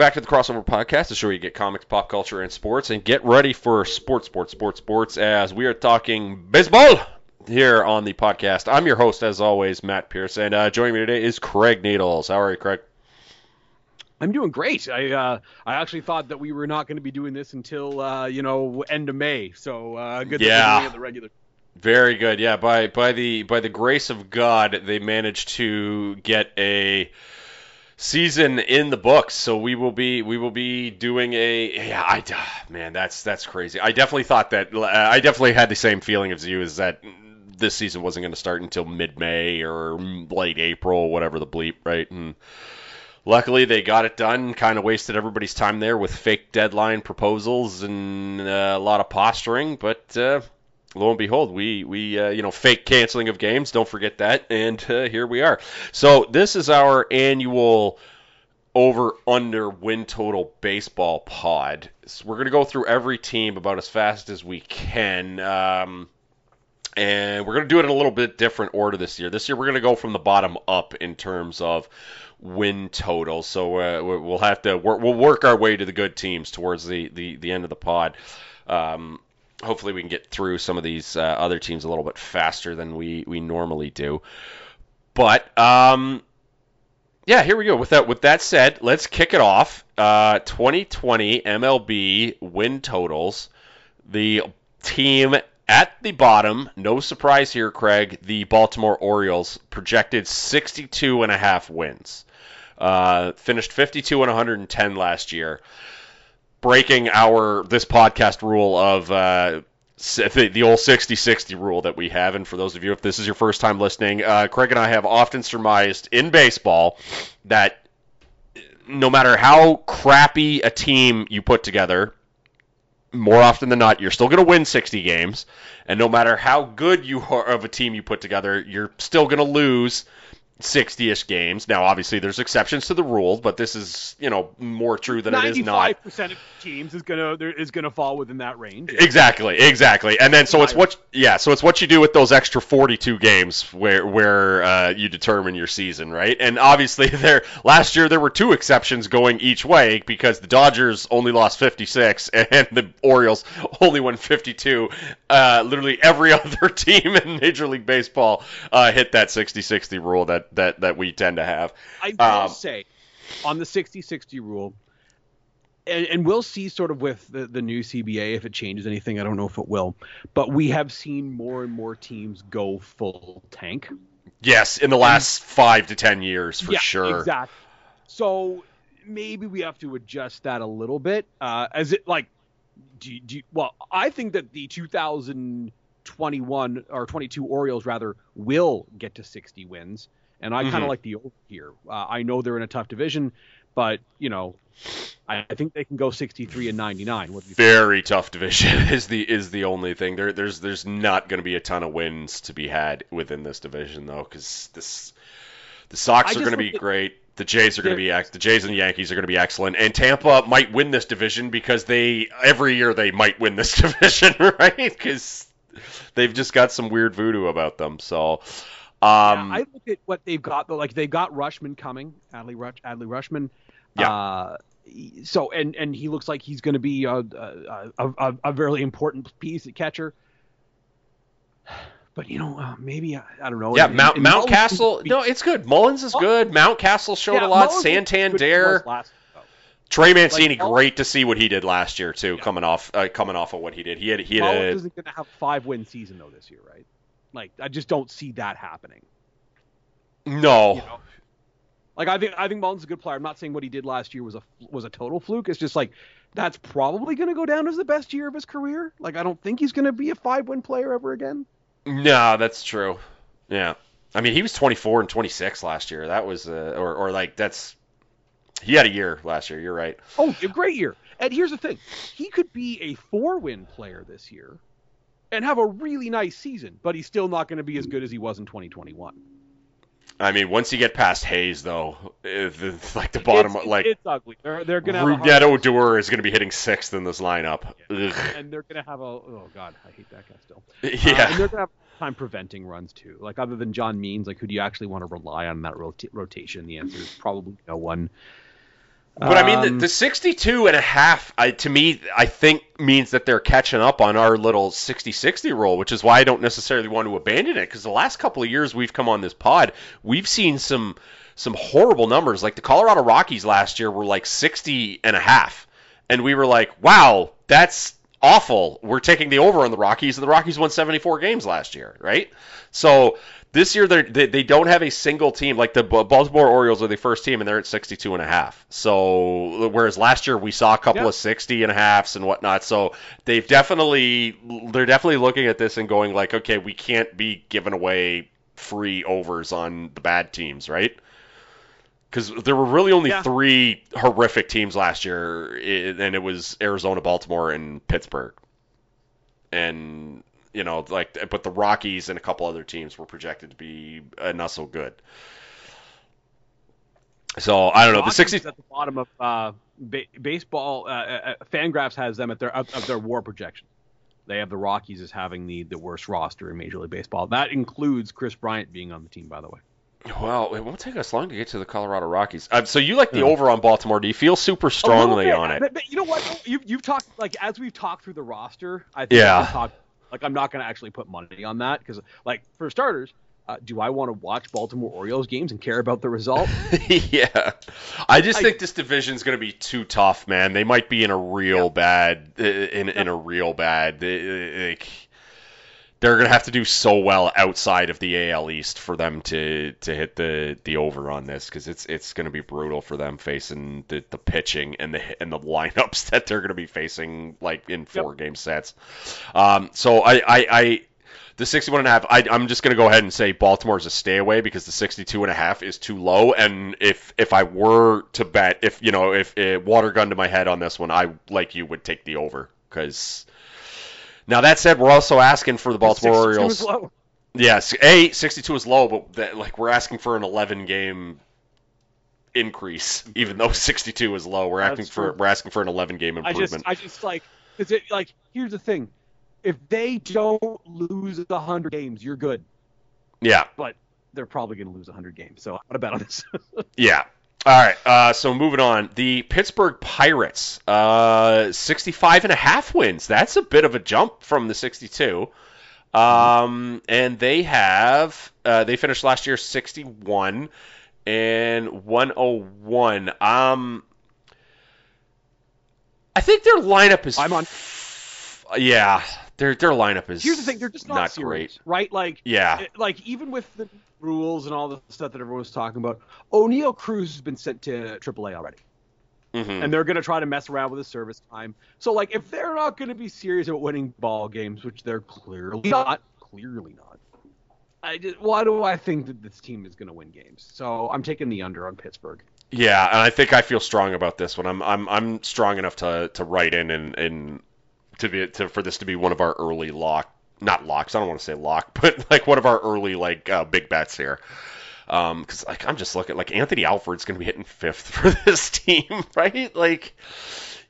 Back to the Crossover Podcast, the show where you get comics, pop culture, and sports. And get ready for sports, sports, sports, sports, as we are talking baseball here on the podcast. I'm your host, as always, Matt Pierce, and uh, joining me today is Craig Needles. How are you, Craig? I'm doing great. I uh, I actually thought that we were not going to be doing this until uh, you know end of May. So uh, good Yeah. that the regular. Very good. Yeah, by by the by the grace of God, they managed to get a season in the books. So we will be we will be doing a yeah. I man, that's that's crazy. I definitely thought that. I definitely had the same feeling as you. Is that this season wasn't going to start until mid May or late April, whatever the bleep, right? And luckily they got it done. Kind of wasted everybody's time there with fake deadline proposals and uh, a lot of posturing, but. Uh, lo and behold, we we uh, you know fake canceling of games. Don't forget that, and uh, here we are. So this is our annual over under win total baseball pod. So we're gonna go through every team about as fast as we can. Um, and we're going to do it in a little bit different order this year. This year, we're going to go from the bottom up in terms of win total. So uh, we- we'll have to work, we'll work our way to the good teams towards the, the, the end of the pod. Um, hopefully, we can get through some of these uh, other teams a little bit faster than we, we normally do. But um, yeah, here we go. With that with that said, let's kick it off. Uh, 2020 MLB win totals. The team at the bottom, no surprise here, Craig. The Baltimore Orioles projected 62 and a half wins. Uh, finished 52 and 110 last year, breaking our this podcast rule of uh, the, old 60-60 rule that we have. And for those of you, if this is your first time listening, uh, Craig and I have often surmised in baseball that no matter how crappy a team you put together, more often than not, you're still going to win 60 games. And no matter how good you are of a team you put together, you're still going to lose 60-ish games. Now, obviously, there's exceptions to the rule, but this is, you know, more true than it is not. Ninety-five percent of teams is gonna is gonna fall within that range. Exactly, exactly. And then so it's what yeah, so it's what you do with those extra 42 games where where uh, you determine your season, right? And obviously there last year there were two exceptions going each way because the Dodgers only lost 56 and the Orioles only won 52. Uh, literally every other team in Major League Baseball uh, hit that 60-60 rule that that that we tend to have. I will Um, say, on the 60-60 rule, and, and we'll see sort of with the, the new CBA if it changes anything. I don't know if it will, but we have seen more and more teams go full tank. Yes, in the last 5 to 10 years for yeah, sure. Exactly. So maybe we have to adjust that a little bit. Uh, as it like, do, you- do you- well, I think that the 2021 or 22 Orioles rather will get to 60 wins, and I kind Mhm. of like the over here. Uh, I know they're in a tough division, but you know, I, I think they can go 63 and 99. What do you think? very tough division is the is the only thing. There there's there's not going to be a ton of wins to be had within this division though, because this the Sox I are going to be at- great. The Jays are going to be ex- the Jays and the Yankees are going to be excellent, and Tampa might win this division because they every year they might win this division, right? Because they've just got some weird voodoo about them. So, um, yeah, I look at what they've got though. Like they've got Rutschman coming, Adley Rush, Adley Rutschman. Yeah. Uh, so and and he looks like he's going to be a, a, a, a, a very important piece at catcher. But you know, uh, maybe I, I don't know. yeah, and- Mount and Mount Mullins Castle. be- No, it's good. Mullins is good. Mountcastle showed yeah, a lot. Mullins was good as he Santander. last- oh. Trey Mancini, Like, great to see what he did last year too, Yeah. coming off uh, coming off of what he did. He had he had Mullins a, isn't going to have a five win season though this year, right? Like I just don't see that happening. no. You know? Like I think I think Mullins is a good player. I'm not saying what he did last year was a was a total fluke. It's just like that's probably going to go down as the best year of his career. Like I don't think he's going to be a five win player ever again. No, that's true. Yeah. I mean, he was 24 and 26 last year. That was uh, or or like that's he had a year last year. You're right. Oh, a great year. And here's the thing: he could be a four win player this year and have a really nice season, but he's still not going to be as good as he was in 2021. I mean, once you get past Hays, though, it's like the bottom, it's, like it's ugly. They're they're going to have a Odor is going to be hitting sixth in this lineup. Ugh. and they're going to have a oh god, I hate that guy still. Uh, Yeah. and they're going to have time preventing runs too. Like other than John Means, like who do you actually want to rely on in that rota- rotation? The answer is probably no one. But I mean, Um, the, the 62 and a half, I, to me, I think means that they're catching up on our little 60-60 rule, which is why I don't necessarily want to abandon it. Because the last couple of years we've come on this pod, we've seen some some horrible numbers. Like the Colorado Rockies last year were like 60 and a half, and we were like, wow, that's awful. We're taking the over on the Rockies, and the Rockies won 74 games last year, right? So this year they they don't have a single team like the Baltimore Orioles are the first team and they're at 62 and a half. So whereas last year we saw a couple Yeah. of 60 and a halves and whatnot. So they've definitely they're definitely looking at this and going like, okay, we can't be giving away free overs on the bad teams, right? Because there were really only Yeah. three horrific teams last year, and it was Arizona, Baltimore, and Pittsburgh. And you know, like, but the Rockies and a couple other teams were projected to be uh, not so good. So I don't know. The Rockies 60. is at the bottom of uh, ba- baseball. Uh, uh, Fangraphs has them at their of, of their WAR projection. They have the Rockies as having the the worst roster in Major League Baseball. That includes Kris Bryant being on the team, by the way. Well, it won't take us long to get to the Colorado Rockies. Uh, so you like the Yeah. over on Baltimore? Do you feel super strongly on it? But, but you know what? You've, you've talked like as we've talked through the roster. I think Yeah. talked, like I'm not going to actually put money on that because, like, for starters, uh, do I want to watch Baltimore Orioles games and care about the result? yeah, I just I- think this division's going to be too tough, man. They might be in a real Yeah. bad, in in a real bad. Like, they're going to have to do so well outside of the AL East for them to to hit the the over on this because it's it's going to be brutal for them facing the, the pitching and the and the lineups that they're going to be facing like in four game sets. Um, so I I. I the 61 and a half, I, I'm just going to go ahead and say Baltimore's a stay away because the 62 and a half is too low. And if if I were to bet, if you know, if it water gun to my head on this one, I like you would take the over because. Now that said, we're also asking for the Baltimore 62 Orioles. is low. Yes, a 62 is low, but that, like we're asking for an 11 game increase, even though 62 is low. We're asking for we're asking for an 11 game I just, improvement. I just like, cause it, like, here's the thing: if they don't lose a hundred games, you're good. yeah, But they're probably going to lose a hundred games. So I'm gonna bet on this. Yeah. All right. Uh, so moving on, the Pittsburgh Pirates, uh, 65 and a half wins. That's a bit of a jump from the 62. Um, and they have uh, they finished last year 61 and 101. Um, I think their lineup is. I'm on- Yeah, their their lineup is. here's the thing: they're just not, not serious, great. right? Like, Yeah. like even with the rules and all the stuff that everyone was talking about, Oneil Cruz has been sent to AAA already. Mhm. and they're going to try to mess around with his service time. So, like, if they're not going to be serious about winning ball games, which they're clearly not, clearly not, I just, why do I think that this team is going to win games? So I'm taking the under on Pittsburgh. Yeah, and I think I feel strong about this one. I'm I'm I'm strong enough to to write in and, and to be to for this to be one of our early lock not locks. I don't want to say lock, but like one of our early like uh, big bets here. Um, because like I'm just looking like Anthony Alford's gonna be hitting fifth for this team, right? Like,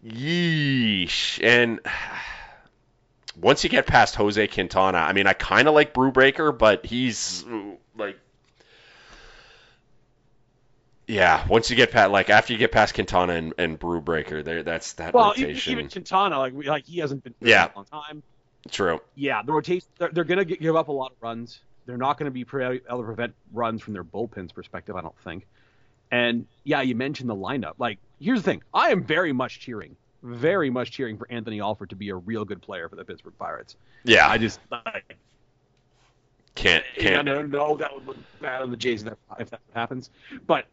yeesh. And once you get past Jose Quintana, I mean, I kind of like Brubaker, but he's like yeah, once you get past, like after you get past Quintana and, and Brubaker, there that's that Well, rotation. even Quintana, like, we- like he hasn't been Yeah. a long time. True. Yeah, the rotation, they're, they're going to give up a lot of runs. They're not going to be pre- able to prevent runs from their bullpen's perspective, I don't think. And yeah, you mentioned the lineup. Like, here's the thing: I am very much cheering, very much cheering for Anthony Alford to be a real good player for the Pittsburgh Pirates. Yeah, I just like, can't can't. don't know that would look bad on the Jays if that, if that happens, but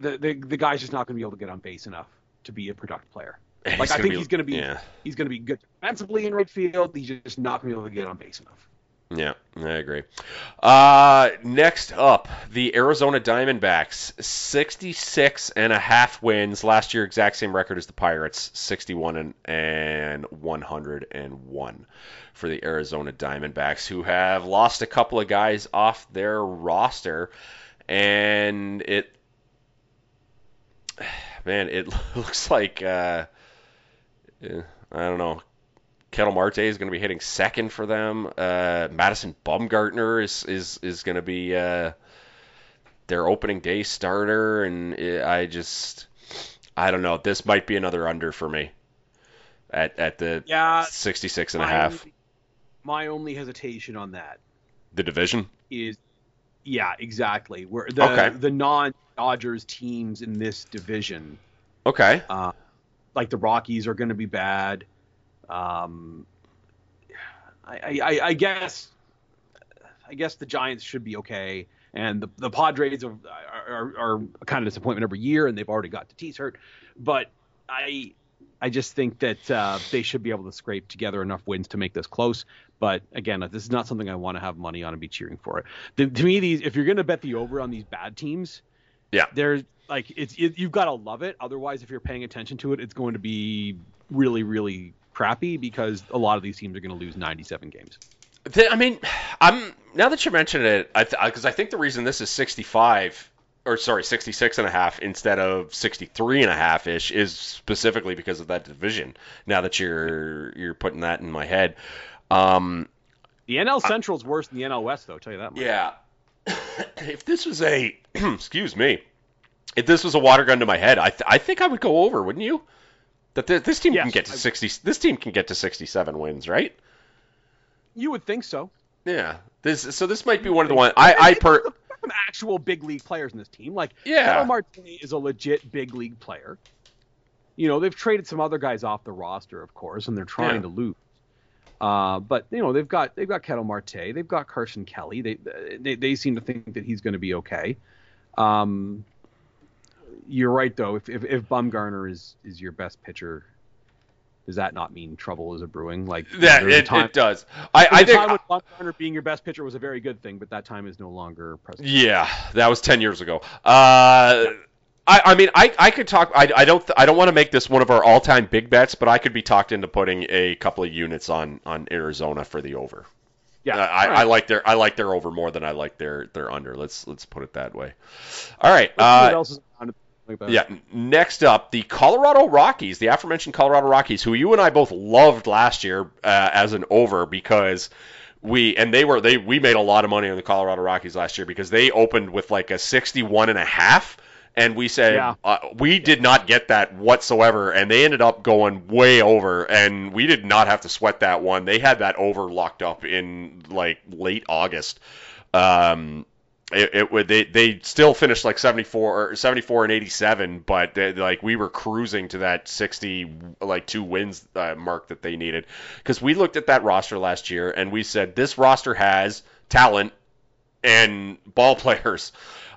the, the the guy's just not going to be able to get on base enough to be a productive player. He's Like I think be- he's going to be Yeah, he's going to be good defensively in right field. He's just not going to be able to get on base enough. yeah, I agree. Uh, next up, the Arizona Diamondbacks, 66 and a half wins. Last year, exact same record as the Pirates, 61 and, and 101 for the Arizona Diamondbacks, who have lost a couple of guys off their roster, and it man, it looks like uh, I don't know. Ketel Marte is going to be hitting second for them. Uh, Madison Bumgarner is is is going to be uh, their opening day starter, and it, I just I don't know. This might be another under for me. At at the Yeah, 66 and a half. only- my only hesitation on that The division. is, yeah, exactly. Where the Okay. the non-Dodgers teams in this division, Okay. uh, like the Rockies, are going to be bad. Um, I, I, I- guess, I guess the Giants should be okay, and the the Padres are are, are a kind of disappointment every year, and they've already got the Tatis hurt. But I I just think that uh, they should be able to scrape together enough wins to make this close. But again, this is not something I want to have money on and be cheering for it. The, to me, these if you're going to bet the over on these bad teams, Yeah. they're like it's it, you've got to love it. Otherwise, if you're paying attention to it, it's going to be really really crappy because a lot of these teams are going to lose 97 games. I mean, I'm now that you mention it, I because I think the reason this is 65 or sorry, 66 and a half instead of 63 and a half ish is specifically because of that division. Now that you're you're putting that in my head. Um, The NL Central's worse than the NL West, though. I'll tell you that much. yeah. if this was a excuse me, if this was a water gun to my head, I th- I think I would go over, wouldn't you? That th- this team Yes, can get to I- 60 this team can get to 67 wins, right? You would think so. Yeah. This so this might be one of the one I I per some actual big league players in this team. Like Yeah. Marte is a legit big league player. You know, they've traded some other guys off the roster, of course, and they're trying Yeah. to lose. Uh, but you know, they've got they've got Ketel Marte, they've got Carson Kelly. They they, they seem to think that he's going to be okay. Um, you're right though. If, if if Bumgarner is is your best pitcher, does that not mean trouble is a brewing? Like that there's it, time- it does. I I think time when Bumgarner being your best pitcher was a very good thing, but that time is no longer present. Yeah, that was ten years ago. Uh, I, I mean, I, I could talk. I, I don't. I don't want to make this one of our all-time big bets, but I could be talked into putting a couple of units on on Arizona for the over. Yeah, Uh, I, all right. I like their I like their over more than I like their their under. Let's let's put it that way. All right. Let's see what Uh, else is around it like yeah. Next up, the Colorado Rockies, the aforementioned Colorado Rockies, who you and I both loved last year uh, as an over because we and they were they we made a lot of money on the Colorado Rockies last year because they opened with like a 61 and a half and we said Yeah. uh, we did not get that whatsoever and they ended up going way over and we did not have to sweat that one. They had that over locked up in like late August. Um it, it would they they still finished like 74 or 74 and 87 but they, like we were cruising to that 60 like two wins uh, mark that they needed because we looked at that roster last year and we said this roster has talent and ball players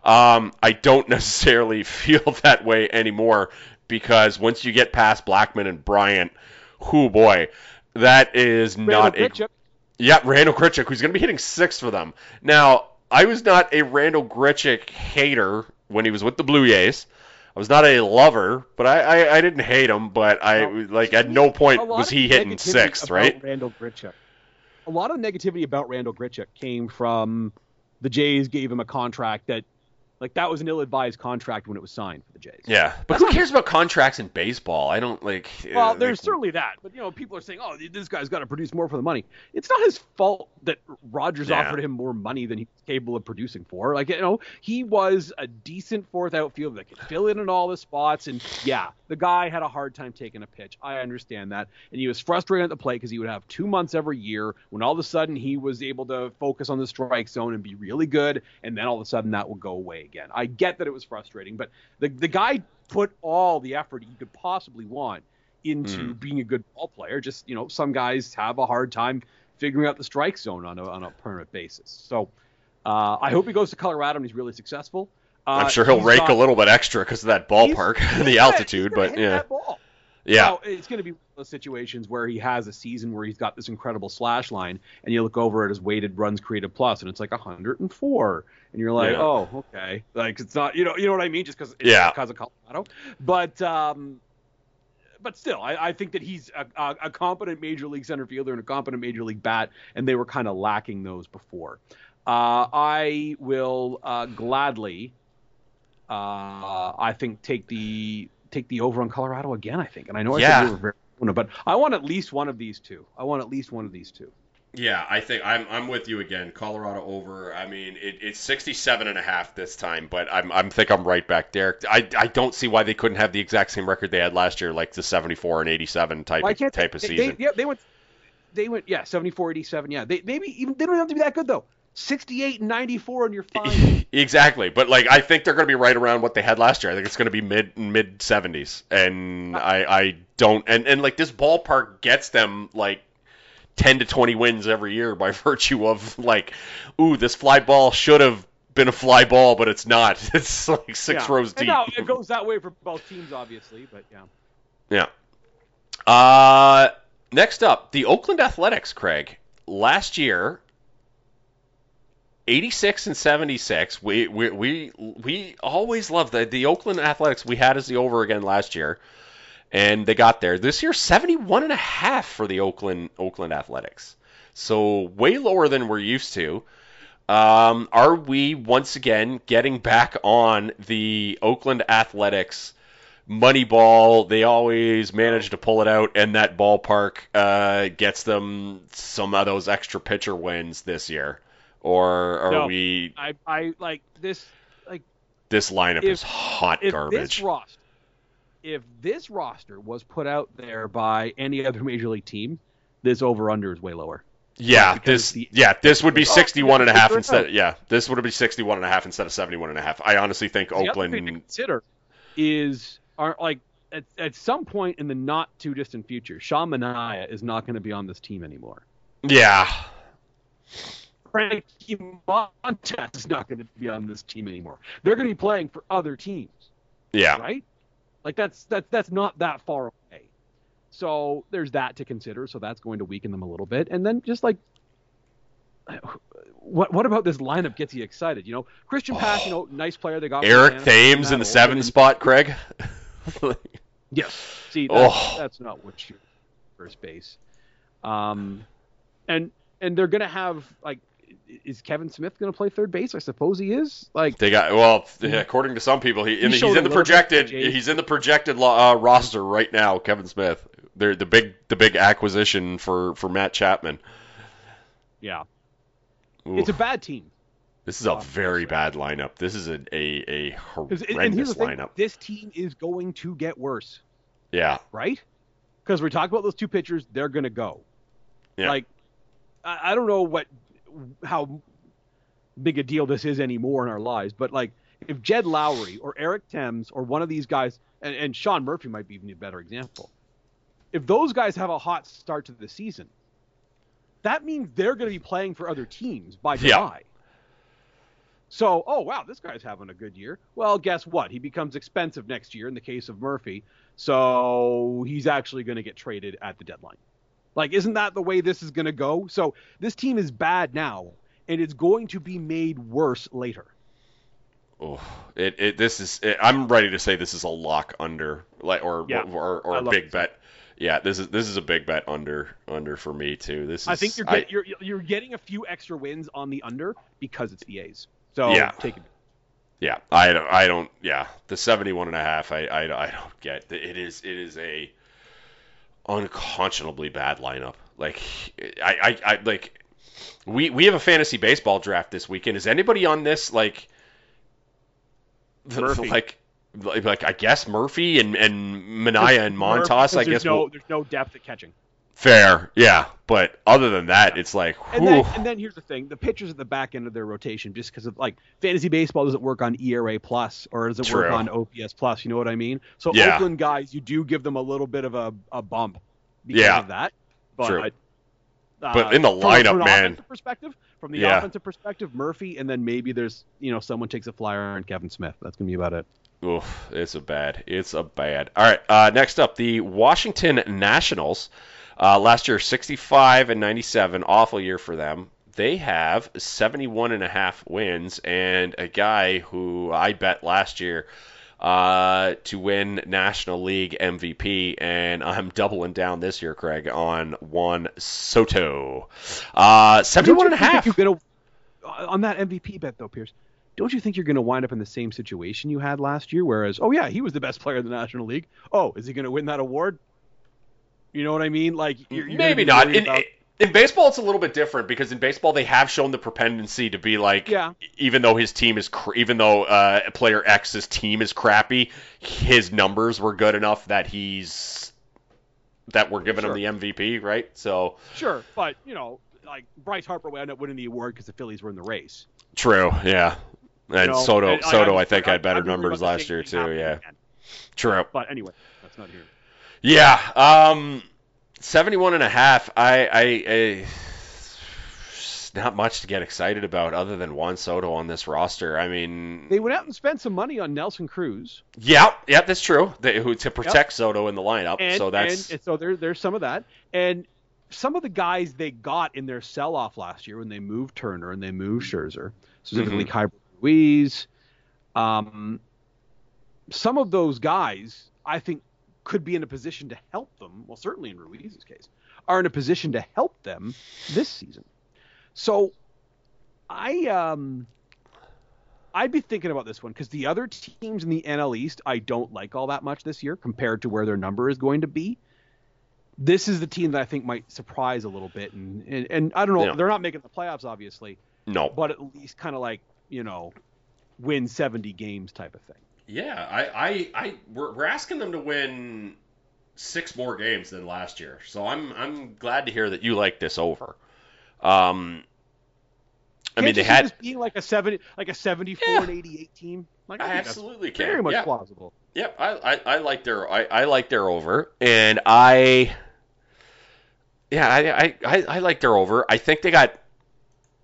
um, I don't necessarily feel that way anymore because once you get past Blackmon and Bryant who boy that is not Randall a yeah, Randall Grichuk, who's going to be hitting six for them. Now, I was not a Randall Grichuk hater when he was with the Blue Jays. I was not a lover, but I, I, I didn't hate him. But I Well, like at no point was he hitting sixth, right? Randall Grichuk. A lot of negativity about Randall Grichuk came from the Jays gave him a contract that, like, that was an ill-advised contract when it was signed for the Jays. Yeah, but who cares about contracts in baseball? I don't like. Well, uh, there's like- certainly that, but you know, people are saying, "Oh, this guy's got to produce more for the money." It's not his fault that Rogers Yeah. offered him more money than he's capable of producing for. Like, you know, he was a decent fourth outfielder that could fill in in all the spots, and yeah, the guy had a hard time taking a pitch. I understand that, and he was frustrated at the plate because he would have two months every year when all of a sudden he was able to focus on the strike zone and be really good, and then all of a sudden that would go away again. I get that it was frustrating, but the the guy put all the effort he could possibly want into Mm. being a good ball player. Just you know, some guys have a hard time figuring out the strike zone on a on a permanent basis. So uh, I hope he goes to Colorado and he's really successful. Uh, I'm sure he'll rake a little bit extra because of that ballpark the gonna- altitude, but yeah, yeah, Now, it's going to be one of those situations where he has a season where he's got this incredible slash line, and you look over at his weighted runs created plus, and it's like 104, and you're like, Yeah. oh, okay, like it's not, you know, you know what I mean, just because Yeah. because of Colorado, but um, but still, I, I think that he's a, a, a competent major league center fielder and a competent major league bat, and they were kind of lacking those before. Uh, I will uh, gladly, uh, I think, take the take the over on Colorado again. I think, and I know I Yeah. said we were very, but I want at least one of these two. I want at least one of these two. Yeah, I think I'm I'm with you again. Colorado over. I mean, it, it's 67 and a half this time, but I'm I'm think I'm right back there. I, I don't see why they couldn't have the exact same record they had last year, like the 74 and 87 type Why of, type of they- season. They, yeah, they went. They went. Yeah, 74, 87. Yeah, they maybe even they don't have to be that good though. 68 and 94, and you're fine. exactly, but like I think they're going to be right around what they had last year. I think it's going to be mid mid 70s, and uh, I I don't and and like this ballpark gets them like 10 to 20 wins every year by virtue of like, ooh, this fly ball should have been a fly ball, but it's not. It's like six Yeah. rows deep. now it goes that way for both teams, obviously, but yeah. Yeah. Uh, next up, the Oakland Athletics, Craig. Last year, 86 and 76. We we we, we always loved the, the Oakland Athletics. We had as the over again last year, and they got there. This year, 71 and a half for the Oakland Oakland Athletics. So way lower than we're used to. Um, are we once again getting back on the Oakland Athletics Moneyball? They always manage to pull it out, and that ballpark uh, gets them some of those extra pitcher wins this year. Or are No. we? I I like this. Like This lineup If- is hot if garbage. this roster, if this roster was put out there by any other major league team, this over under is way lower. yeah, because this the- yeah this would be Oh, 61 and a half instead. Yeah, this would be 61 and a half instead of 71 and a half. I honestly think The other Oakland. thing to consider is are like at, at some point in the not too distant future, Sean Manaea is not going to be on this team anymore. Yeah, Frankie Montas is not going to be on this team anymore. They're going to be playing for other teams, yeah. right? Like that's that's that's not that far away. So there's that to consider. So that's going to weaken them a little bit. And then just like what what about this lineup gets you excited? You know, Christian Pass, you know, nice player they got. Eric Thames in the seven spot, Craig. Yes. See, that's, Oh. that's not what you first base. Um, and and they're gonna have like, is Kevin Smith gonna play third base? I suppose he is. Like, They got well, according to some people, he, the- he's in the projected. He's in the projected uh, roster right now. Kevin Smith. They're the big the big acquisition for for Matt Chapman. yeah, Oof. it's a bad team. this is a very bad lineup. This is a a, a 'Cause- and- and here's horrendous lineup. this team is going to get worse, Yeah, right? Because we talked about those two pitchers, they're gonna go. Yeah. Like, I, I don't know what how big a deal this is anymore in our lives, but like if Jed Lowrie or Eric Thames or one of these guys, and, and Sean Murphy might be even a better example, if those guys have a hot start to the season, that means they're going to be playing for other teams by Yeah. July. So, oh wow, this guy's having a good year. Well, guess what? He becomes expensive next year in the case of Murphy. So he's actually going to get traded at the deadline. Like, isn't that the way this is going to go? So this team is bad now, and it's going to be made worse later. Oh, it, it this is it, I'm ready to say this is a lock under like or Yeah, or, or a big it. bet. Yeah, this is this is a big bet under under for me too. This is I think you're, I- you're you're getting a few extra wins on the under because it's the A's. So Yeah. take it. Yeah, I don't, I don't, yeah, the 71 and a half, I, I, I don't get. It is, it is a unconscionably bad lineup. Like, I, I, I like, we, we have a fantasy baseball draft this weekend. Is anybody on this, like, Murphy. like, like, I guess Murphy and, and Manaea and Montas? I guess, no will- there's no depth at catching. Fair, yeah. But other than that, it's like, And then, and then here's the thing: the pitchers at the back end of their rotation, just because of like fantasy baseball doesn't work on ERA plus or does it work on OPS plus? You know what I mean? So Yeah. Oakland guys, you do give them a little bit of a, a bump because Yeah. of that. But, True. uh, But in the from lineup, from an man. offensive perspective, from the Yeah. offensive perspective, Murphy, and then maybe there's you know someone takes a flyer on Kevin Smith. That's gonna be about it. Oof, it's a bad. It's a bad. All right. Uh, next up, the Washington Nationals. Uh, last year, 65 and 97, awful year for them. They have 71 and a half wins, and a guy who I bet last year uh, to win National League MVP, and I'm doubling down this year, Craig, on Juan Soto. Uh, 71 and a half. You're gonna uh, on that MVP bet though, Pierce. Don't you think you're going to wind up in the same situation you had last year? Whereas, oh yeah, he was the best player in the National League. Oh, is he going to win that award? You know what I mean? Like you're, you're Maybe not. In, about- in baseball it's a little bit different because in baseball they have shown the propensity to be like Yeah. even though his team is cr- even though uh, player X's team is crappy his numbers were good enough that he's that we're giving Sure. him the MVP right so Sure, but you know, like Bryce Harper wound up winning the award because the Phillies were in the race. true yeah and You know, Soto and Soto I, I'm- think I- had better numbers last year too yeah again. true But anyway, that's not here. Yeah, um, 71 and a half. I, I, I, not much to get excited about other than Juan Soto on this roster. I mean, They went out and spent some money on Nelson Cruz, yeah, yeah, that's true. They, who to protect Soto in the lineup, and so that's and, and so there, there's some of that, and some of the guys they got in their sell-off last year when they moved Turner and they moved Scherzer, specifically Mm-hmm. Keibert Ruiz. Um, some of those guys, I think, could be in a position to help them. Well, certainly in Ruiz's case, are in a position to help them this season. So, I um, I'd be thinking about this one because the other teams in the NL East I don't like all that much this year compared to where their number is going to be. This is the team that I think might surprise a little bit, and and, and I don't know, Yeah. they're not making the playoffs obviously, no. but at least kind of like you know, win 70 games type of thing. Yeah, I, I, I, we're, we're asking them to win six more games than last year, so I'm, I'm glad to hear that you like this over. Um, I mean, they had being like a 70, like a 74 Yeah. and 88 team. Like I that's absolutely can. very much yeah. plausible. Yep, I, I, I like their I, I like their over, and I yeah I, I, I, I like their over. I think they got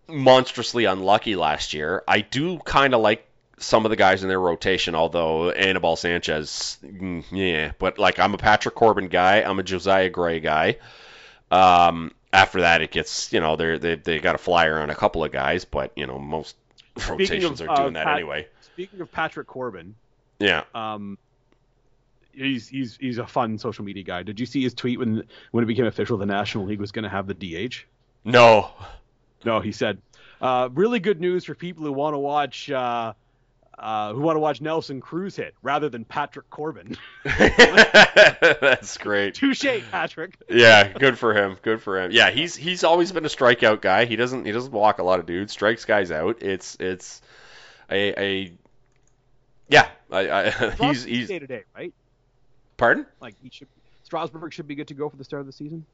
monstrously unlucky last year. I do kind of like some of the guys in their rotation, although Anibal Sanchez, mm, yeah, but like I'm a Patrick Corbin guy, I'm a Josiah Gray guy. Um, after that, it gets you know they're they they got a flyer on a couple of guys, but you know most rotations of, are doing uh, that Pat- anyway. Speaking of Patrick Corbin, Yeah. um, he's he's he's a fun social media guy. Did you see his tweet when when it became official the National League was going to have the DH? No. No, he said, uh, "Really good news for people who want to watch uh, uh, who want to watch Nelson Cruz hit rather than Patrick Corbin." That's great. Touche, Patrick. Yeah, good for him. Good for him. Yeah, he's he's always been a strikeout guy. He doesn't he doesn't walk a lot of dudes. Strikes guys out. It's it's a a yeah. I, I he's he's day to day, right? pardon. Like he should. Strasburg should be good to go for the start of the season.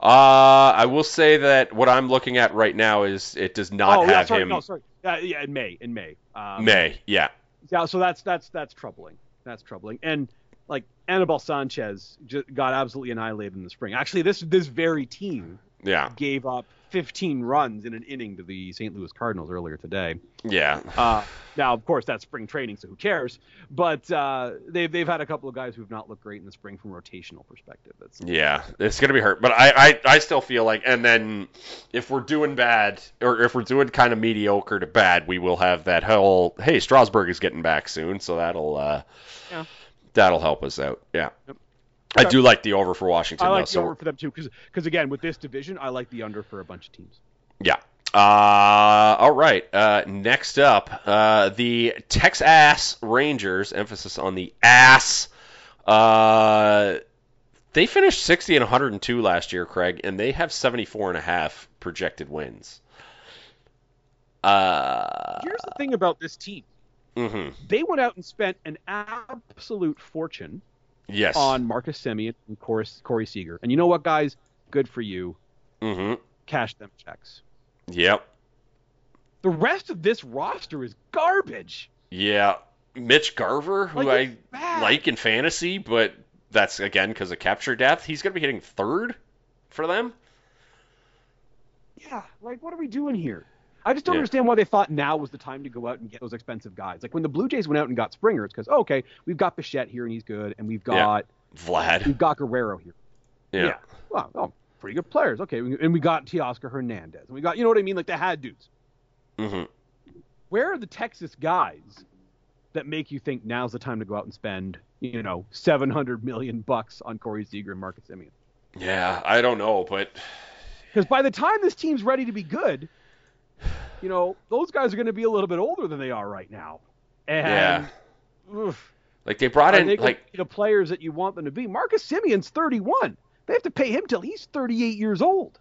Uh, I will say that what I'm looking at right now is it does not oh, have yeah, sorry, him no, sorry. Uh, yeah, in May, in May. Um, May. Yeah. Yeah, so that's that's that's troubling. That's troubling. And like Anibal Sanchez just got absolutely annihilated in the spring. Actually, this this very team Yeah. gave up 15 runs in an inning to the St. Louis Cardinals earlier today. Yeah. Uh, now, of course, that's spring training, so who cares? But uh, they've they've had a couple of guys who've not looked great in the spring from a rotational perspective. It's, Yeah, it's gonna be hurt, but I, I, I still feel like, and then if we're doing bad, or if we're doing kind of mediocre to bad, we will have that whole hey Strasburg is getting back soon, so that'll uh, Yeah. that'll help us out. Yeah, Yep. I do like the over for Washington. I though, like the so- over for them too, because again, with this division, I like the under for a bunch of teams. Yeah. Uh, all right. Uh, next up, uh, the Texas Rangers. Emphasis on the ass. Uh, they finished 60 and 102 last year, Craig, and they have 74 and a half projected wins. Uh, Here's the thing about this team: mhm. they went out and spent an absolute fortune Yes. on Marcus Semien and Corey, Corey Seager. And you know what, guys? Good for you. hmm Cash them checks. Yep. The rest of this roster is garbage. Yeah. Mitch Garver, who Like, I bad. like in fantasy, but that's again because of capture depth. He's going to be hitting third for them. Yeah, like what are we doing here? I just don't Yeah. understand why they thought now was the time to go out and get those expensive guys. Like when the Blue Jays went out and got Springer, it's because oh, okay, we've got Bichette here and he's good, and we've Yeah. got Vlad. we've got Guerrero here. Yeah. Well, oh, pretty good players. Okay, and we got Teoscar Hernandez, and we got you know what I mean. Like they had dudes. hmm where are the Texas guys that make you think now's the time to go out and spend, you know, seven hundred million bucks on Corey Seager and Marcus Semien? Yeah, I don't know, but Because by the time this team's ready to be good, you know, those guys are going to be a little bit older than they are right now. And oof, like they brought in they like the players that you want them to be? Marcus Semien's thirty-one. They have to pay him till he's thirty-eight years old.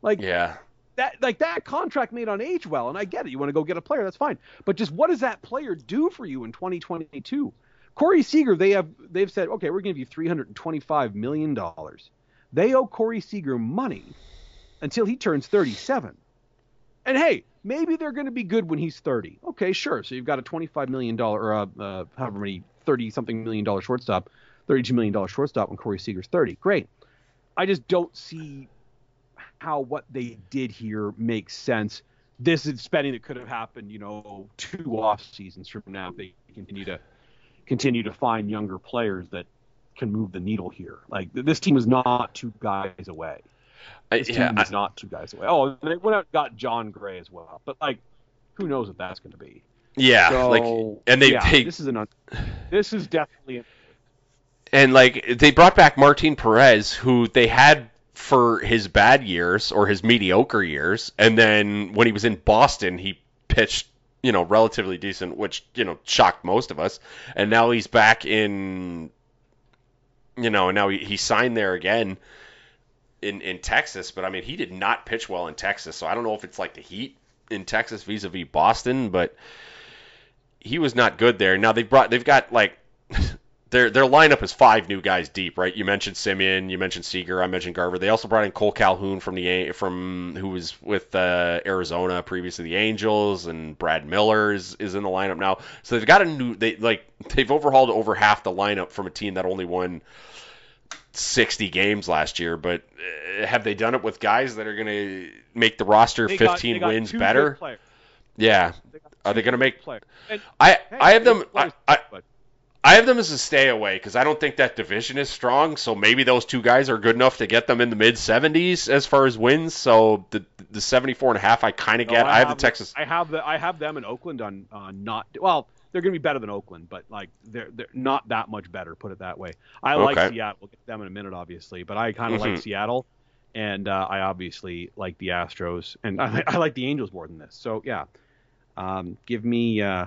Like Yeah. that like that contract made on age well, and I get it. You want to go get a player, that's fine. But just what does that player do for you in 2022? Corey Seager, they have they've said, okay, we're going to give you 325 million dollars. They owe Corey Seager money until he turns 37. And hey, maybe they're going to be good when he's 30. Okay, sure. So you've got a 25 million dollar or uh, uh, however many 30 something million dollar shortstop, 32 million dollar shortstop when Corey Seager's 30. Great. I just don't see how what they did here makes sense. This is spending that could have happened, you know, two off seasons from now if they continue to continue to find younger players that can move the needle here. Like this team is not two guys away. I, yeah, I- not two guys away. Oh, they went out and got Jon Gray as well. But like, who knows what that's going to be? yeah. so, like, and they, yeah, this is an un- this is definitely an, and like they brought back Martin Perez, who they had for his bad years or his mediocre years, and then when he was in Boston, he pitched you know relatively decent, which you know shocked most of us, and now he's back in, you know, now he, he signed there again. In, in Texas, but I mean he did not pitch well in Texas, so I don't know if it's like the heat in Texas vis-a-vis Boston, but he was not good there. Now they've brought they've got like their their lineup is five new guys deep, right? You mentioned Semien, you mentioned Seager, I mentioned Garver. They also brought in Kole Calhoun from the from who was with uh, Arizona previously, the Angels, and Brad Miller is, is in the lineup now. So they've got a new they like they've overhauled over half the lineup from a team that only won 60 games last year. But uh, have they done it with guys that are going to make the roster they got- 15 they got wins better? Yeah. They Are they gonna make- players. And, I hey, I have them I, I, I have them as a stay away because I don't think that division is strong. So maybe those two guys are good enough to get them in the mid 70s as far as wins. So the the 74 and a half I kind of No, get. I have the Texas. I have the I have them in Oakland on on not well. They're going to be better than Oakland, but like they're they're not that much better. Put it that way. I like Seattle. We'll get to them in a minute, obviously, but I kind of like Mhm. Seattle, and uh, I obviously like the Astros, and I, I like the Angels more than this. So yeah, um, give me uh,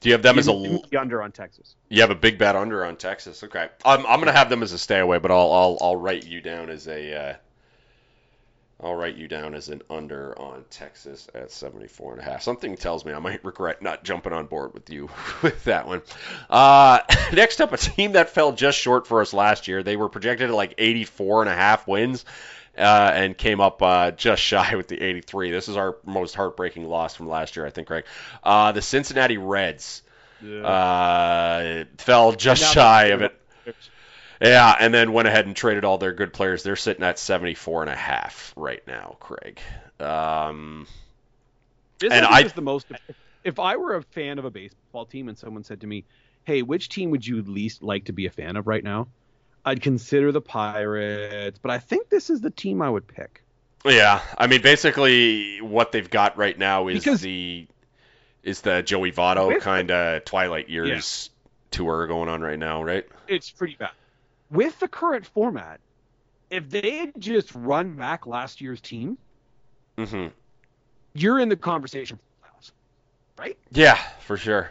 Do you have them as a me- under on Texas. you have a big bet under on Texas? Okay, I'm I'm gonna have them as a stay away, but I'll I'll I'll write you down as a. Uh, I'll write you down as an under on Texas at 74 and a half. Something tells me I might regret not jumping on board with you with that one. Uh, next up, a team that fell just short for us last year. They were projected at like 84 and a half wins. Uh, and came up uh, just shy with the 83. This is our most heartbreaking loss from last year, I think, Craig. Uh, the Cincinnati Reds uh, fell just Now shy of it. Yeah, and then went ahead and traded all their good players. They're sitting at 74 and a half right now, Craig. Um, This And I is the most. If I were a fan of a baseball team and someone said to me, "Hey, which team would you least like to be a fan of right now?" I'd consider the Pirates, but I think this is the team I would pick. yeah, I mean, basically what they've got right now is Because- the is the Joey Votto kind of Twilight Years tour going on right now, right? It's pretty bad. With the current format, if they had just run back last year's team, hmm you're in the conversation, right? Yeah, for sure.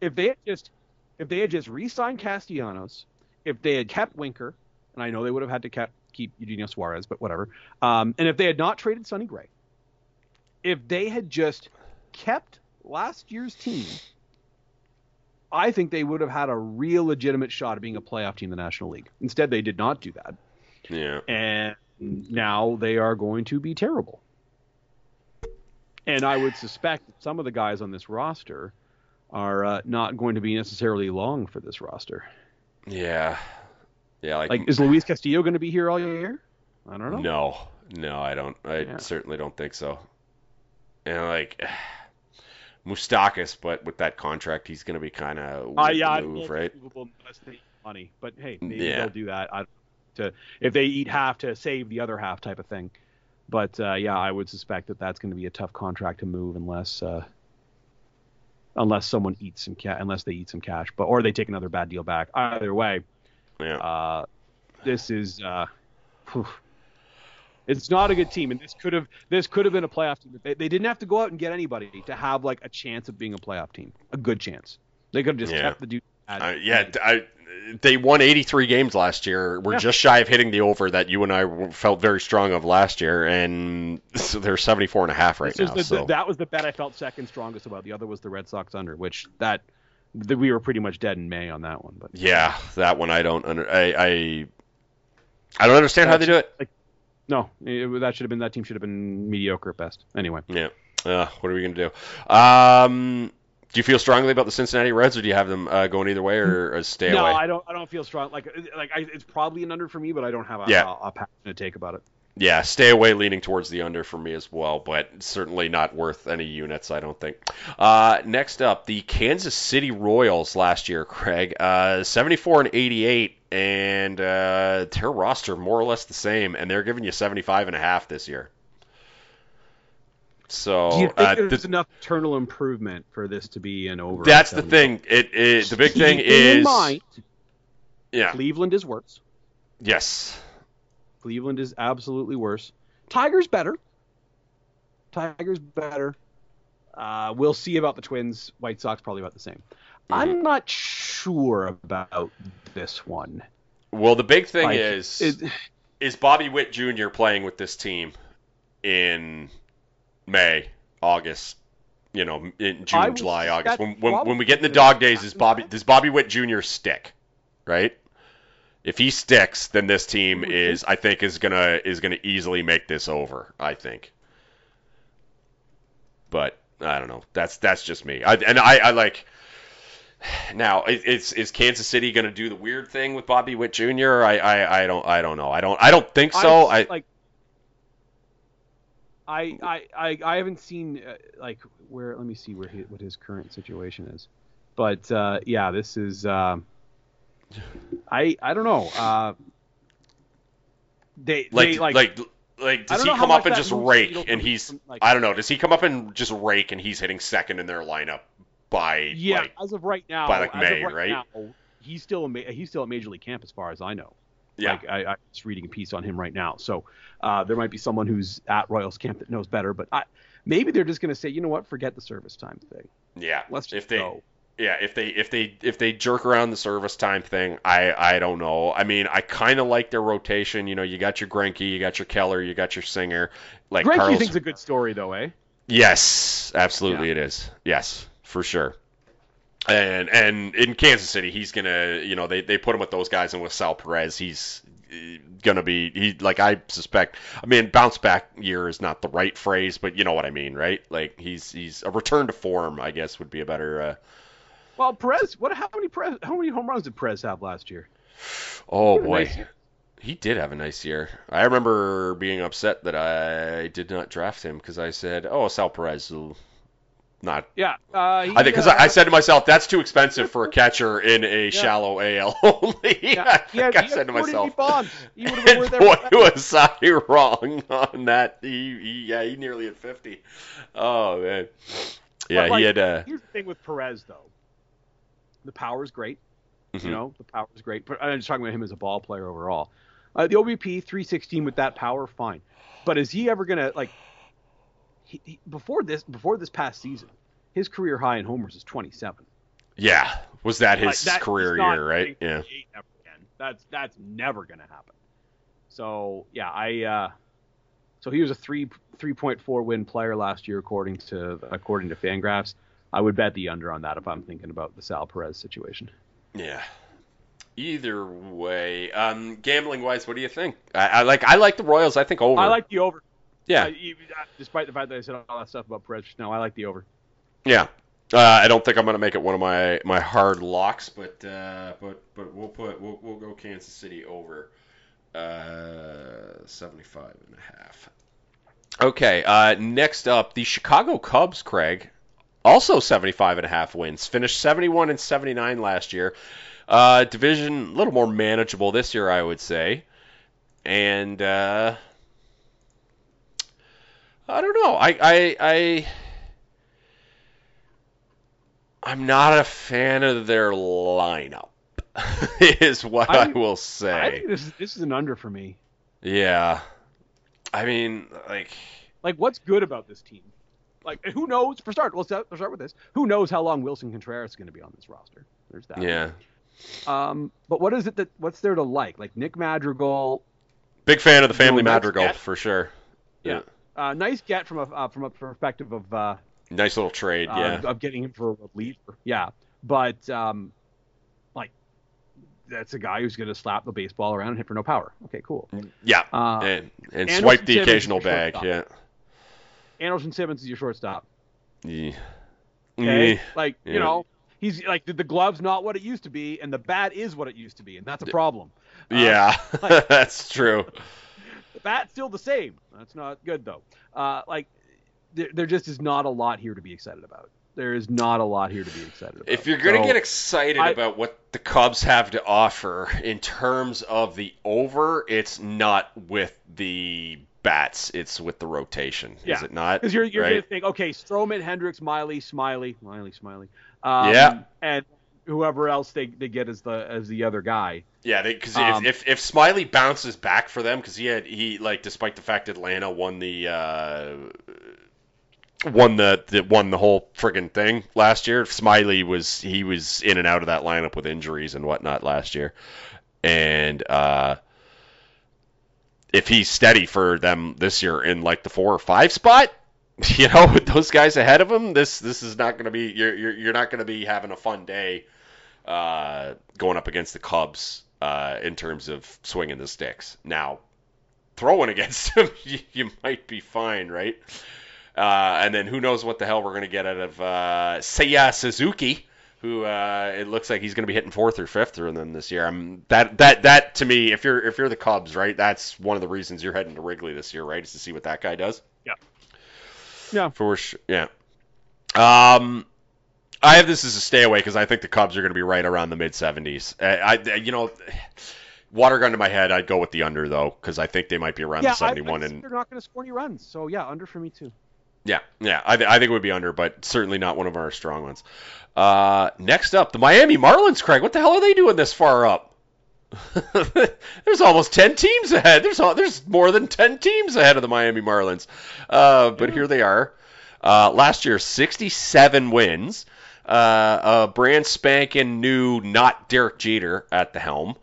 If they had just, if they had just re-signed Castellanos, if they had kept Winker, and I know they would have had to kept, keep Eugenio Suarez, but whatever. Um, and if they had not traded Sonny Gray, if they had just kept last year's team, I think they would have had a real legitimate shot at being a playoff team in the National League. Instead, they did not do that, Yeah. and now they are going to be terrible. And I would suspect that some of the guys on this roster are uh, not going to be necessarily long for this roster. Yeah. Yeah, like, Like, is Luis Castillo going to be here all year? I don't know. no. No, I don't. I Yeah. certainly don't think so. And like Moustakas, but with that contract, he's going to be kind of Uh, yeah, move, don't know if right? it's doable unless they eat money. But hey, maybe Yeah. they'll do that. I, to if they eat half to save the other half type of thing. But uh, yeah, I would suspect that that's going to be a tough contract to move unless uh, unless someone eats some cash, unless they eat some cash, but or they take another bad deal back. Either way, Yeah. uh, this is uh, phew. It's not a good team, and this could have this could have been a playoff team. They, they didn't have to go out and get anybody to have like a chance of being a playoff team, a good chance. They could have just Yeah. kept the dude. at- Uh, yeah, I, they won 83 games last year. We're Yeah. just shy of hitting the over that you and I felt very strong of last year, and so they're 74 and a half right now. the, so that was the bet I felt second strongest about. The other was the Red Sox under, which that, that we were pretty much dead in May on that one. But yeah, that one I don't under I I, I don't understand how they do it. No, it, that should have been that team should have been mediocre at best. Anyway, Yeah. Uh, what are we gonna do? Um, do you feel strongly about the Cincinnati Reds, or do you have them uh, going either way, or, or stay no, away? I don't. I don't feel strong. Like like I, it's probably an under for me, but I don't have a, Yeah. a, a passionate take about it. Yeah, stay away, leaning towards the under for me as well, but certainly not worth any units, I don't think. Uh, next up, the Kansas City Royals last year, Craig, uh, 74 and 88, and uh, their roster more or less the same, and they're giving you 75 and a half this year. So Do you think uh, there's the- enough internal improvement for this to be an over? that's the thing. It, it the big thing in is mind, yeah, Cleveland is worse. yes, Cleveland is absolutely worse. Tigers better. Tigers better. Uh, we'll see about the Twins. White Sox probably about the same. Mm-hmm. I'm not sure about this one. Well, the big thing Like, is it- is Bobby Witt Jr. playing with this team in May, August, you know, in June, July, August. When, when, when we get in the the- dog days, is Bobby does Bobby Witt Jr. stick, right? If he sticks, then this team is, I think, is gonna is gonna easily make this over. I think, but I don't know. That's that's just me. I, and I, I like. Now, is is- Kansas City going to do the weird thing with Bobby Witt Jr.? I, I, I don't I don't know. I don't I don't think so. I, like. I, I, I, I haven't seen uh, like where. Let me see where he, what his current situation is, but uh, yeah, this is. Uh, I I don't know. Uh, they like they, like like, like, does he come up and just rake and he's from, like- I don't know. Does he come up and just rake and he's hitting second in their lineup by yeah. like as of right now, by, like, May, of right? Now, he's still a, ma- he's still at Major League Camp as far as I know. yeah Like I, I'm just reading a piece on him right now. So uh, there might be someone who's at Royals camp that knows better, but I, maybe they're just going to say, you know what, forget the service time thing. yeah Let's just if they go. yeah if they if they if they jerk around the service time thing I I don't know. I mean I kind of like their rotation. You know you got your Greinke, you got your Keller, you got your Singer. Like Carlos. thinks a good story though, eh? Yes, absolutely it is. Yes, for sure. And and in Kansas City, he's gonna, you know, they, they put him with those guys and with Sal Perez, he's uh, gonna be he like I suspect. I mean, bounce back year is not the right phrase, but you know what I mean, right? Like he's he's a return to form, I guess would be a better. Uh, Well, Perez, what? How many Perez? How many home runs did Perez have last year? oh boy, nice year. he did have a nice year. I remember being upset that I did not draft him because I said, oh, Sal Perez will not Yeah, uh, he, I think because uh, I, I said to myself, that's too expensive for a catcher in a shallow AL only. yeah, I think I said to myself. bonds. He would worth And boy, was I wrong on that. He, he yeah, he nearly hit 50. Oh man, yeah, like, he had. Uh, Here's the thing with Perez, though. The power is great. mhm. You know, the power is great. But I'm just talking about him as a ball player overall. Uh, the OBP 316 with that power, fine. But is he ever gonna like? He, he, before this, before this past season, his career high in homers is 27. yeah, was that his Like, that- career year, right? Yeah. That's that's never gonna happen. So yeah, I. Uh, so he was a three 3.4 win player last year according to according to Fangraphs. I would bet the under on that if I'm thinking about the Sal Perez situation. Yeah. Either way, um, gambling wise, what do you think? I, I like I like the Royals. I think over. I like the over. Yeah. Uh, uh, despite the fact that I said all that stuff about Perez no, I like the over. Yeah. Uh, I don't think I'm gonna make it one of my, my hard locks, but uh, but but we'll put we'll, we'll go Kansas City over uh, 75 and a half. Okay. Uh, next up, the Chicago Cubs, Craig, also 75 and a half wins. Finished 71 and 79 last year. Uh, division a little more manageable this year, I would say. And uh, I don't know. I I. I I'm not a fan of their lineup. is what I, I- will I say. think this is this is an under for me. Yeah. I mean, like, Like, what's good about this team? Like, who knows? For start, let's start, let's start with this. Who knows how long Willson Contreras is going to be on this roster? There's that. yeah. Um, but what is it that what's there to like? Like Nick Madrigal, Big fan of the family Madrigal for sure. Yeah. Uh, nice get from a uh, from a perspective of uh, Nice little trade. uh, Yeah. of getting him for a reliever. Yeah, but um, like that's a guy who's going to slap the baseball around and hit for no power. Okay, cool. Yeah. Uh, and and swipe the Simmons occasional bag. shortstop. Yeah. Andrelton Simmons is your shortstop. Yeah. Okay, like Yeah. you know. He's like the, the glove's not what it used to be, and the bat is what it used to be, and that's a problem. Uh, Yeah, like- that's true. The bat's still the same. That's not good though. Uh, like there, there just is not a lot here to be excited about. There is not a lot here to be excited about. If you're going to So, get excited I- about what the Cubs have to offer in terms of the over, it's not with the bats, it's with the rotation. Yeah, Is it not? Because you're you're right? gonna think, okay, Stroman, Hendricks, Miley, Smiley, Miley, Smiley, um, Yeah. and whoever else they, they get as the as the other guy. Yeah, because Um, if, if if Smiley bounces back for them, because he had he like despite the fact Atlanta won the uh, won the, the won the whole friggin' thing last year. Smiley was he was in and out of that lineup with injuries and whatnot last year, and uh, if he's steady for them this year in like the four or five spot. You know, with those guys ahead of him, this this is not going to be you're, you're you're not going to be having a fun day uh, going up against the Cubs uh, in terms of swinging the sticks. Now, throwing against them, you, you might be fine, right? Uh, and then who knows what the hell we're going to get out of uh, Seiya Suzuki, who uh, it looks like he's going to be hitting fourth or fifth through them this year. I'm, that that that to me, if you're if you're the Cubs, right, that's one of the reasons you're heading to Wrigley this year, right, is to see what that guy does. Yeah. Yeah. For sure. Yeah. Um, I have this as a stay away because I think the Cubs are going to be right around the mid 70s. I, I, you know, water gun to my head, I'd go with the under though because I think they might be around yeah, the 71 I, I and they're not going to score any runs. So yeah, under for me too. yeah, yeah, I, th- I think it would be under, but certainly not one of our strong ones. Uh, next up, the Miami Marlins. Craig, what the hell are they doing this far up? there's almost ten teams ahead. There's all, there's more than ten teams ahead of the Miami Marlins. Uh, but here they are. Uh, last year, 67 wins. Uh, a brand spanking new, not Derek Jeter at the helm,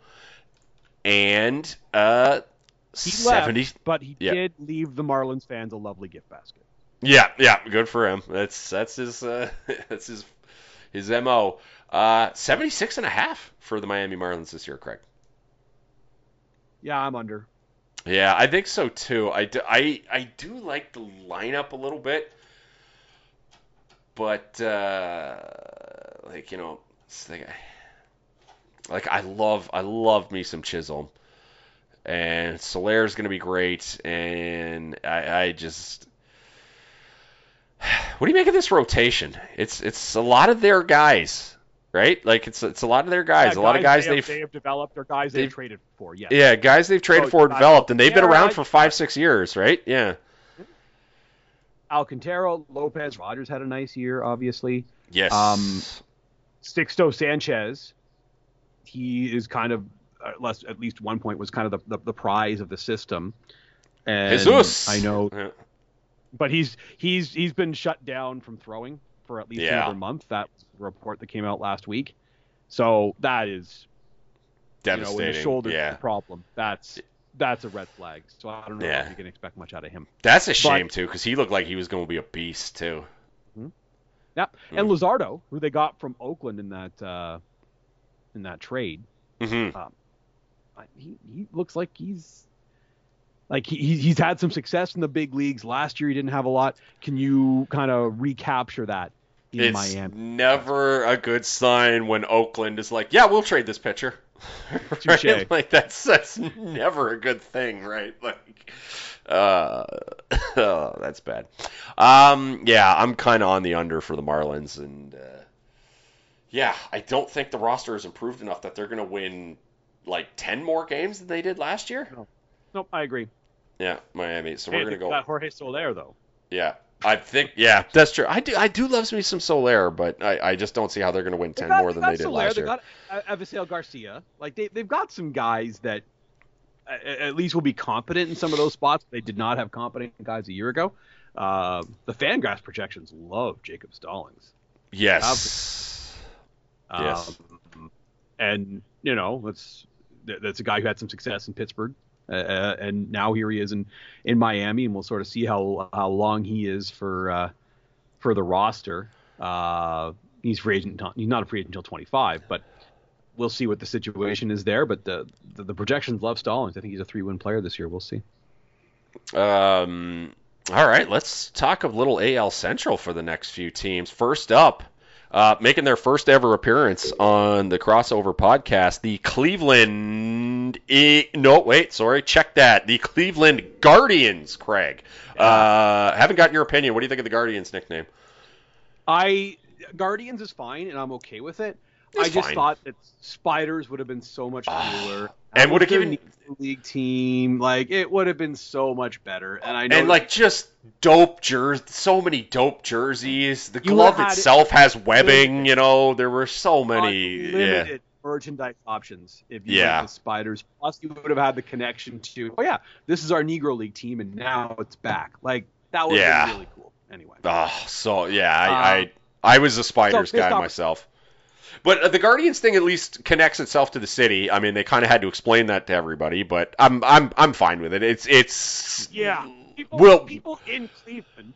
and uh, He 70. left, but he yeah. did leave the Marlins fans a lovely gift basket. Yeah, yeah, good for him. That's that's his uh, that's his his mo. Uh, 76 and a half for the Miami Marlins this year, Craig. Yeah, I'm under. Yeah, I think so too. I do, I, I do like the lineup a little bit, but uh, like you know, like, like I love I love me some Chisholm, and Soler's gonna be great, and I, I just. What do you make of this rotation? It's it's a lot of their guys, right? Like it's it's a lot of their guys, Yeah, a lot of guys they they've they have developed or guys they've, they've- traded for. Yes. yeah, guys they've traded So, for, developed, and they've been around for five, six years, right? Yeah. Alcantara, Lopez, Rogers had a nice year, obviously. Yes. Um, Sixto Sanchez, he is kind of, uh, less, at least one point, was kind of the, the, the prize of the system. And Jesus. I know, Yeah. but he's he's he's been shut down from throwing for at least Yeah. another month. That report that came out last week. So that is you know, Devastating. the yeah. problem. That's that's a red flag. So I don't know Yeah. if you can expect much out of him. That's a shame too, because he looked like he was going to be a beast too. Yeah, and Hmm. Luzardo, who they got from Oakland in that uh, in that trade, hmm I- he he looks like he's like he he's he's had some success in the big leagues. Last year he didn't have a lot. Can you kind of recapture that in It's Miami? never a good sign when Oakland is like, "Yeah, we'll trade this pitcher." Touche. right? Like that's that's never a good thing, right? Like, uh, oh, that's bad. Um, yeah, I'm kind of on the under for the Marlins, and uh, yeah, I don't think the roster has improved enough that they're going to win like ten more games than they did last year. No. Nope, I agree. Yeah, Miami. So Hey, we're going to go. got Jorge Soler though. Yeah, I think yeah, that's true. I do I do love me some Soler, but I, I just don't see how they're going to win ten got, more than they did Soler, last year. they year. got uh, Avisail Garcia. Like they they've got some guys that uh, at least will be competent in some of those spots. They did not have competent guys a year ago. Uh, the Fangraphs projections love Jacob Stallings. Yes. Yes. Um, and you know, that's that's a guy who had some success in Pittsburgh, uh, uh, and now here he is in in Miami, and we'll sort of see how how long he is for uh, for the roster. Uh, he's free agent. He's not a free agent until 25, but we'll see what the situation is there. But the the, the projections love Stallings. I think he's a three win player this year. We'll see. Um. All right, let's talk a little AL Central for the next few teams. First up, uh, making their first ever appearance on the crossover podcast, the Cleveland. E- no, wait, sorry, check that. The Cleveland Guardians, Craig. Uh, haven't gotten your opinion. What do you think of the Guardians nickname? I Guardians is fine, and I'm okay with it. It's I just fine. thought that Spiders would have been so much cooler. And would have given- league team like it would have been so much better. And I know And like just dope jerseys, so many dope jerseys. The glove itself has webbing. You know, there were so many. Yeah. merchandise options if you Yeah. the Spiders. Plus, you would have had the connection to oh yeah, this is our Negro League team, and now it's back. Like that would Yeah. really cool. Anyway, Oh, so yeah, I, Uh, I I was a spiders so guy op- myself. But uh, the Guardians thing at least connects itself to the city. I mean, they kind of had to explain that to everybody, but I'm I'm I'm fine with it. It's it's yeah, people, Well- people in Cleveland,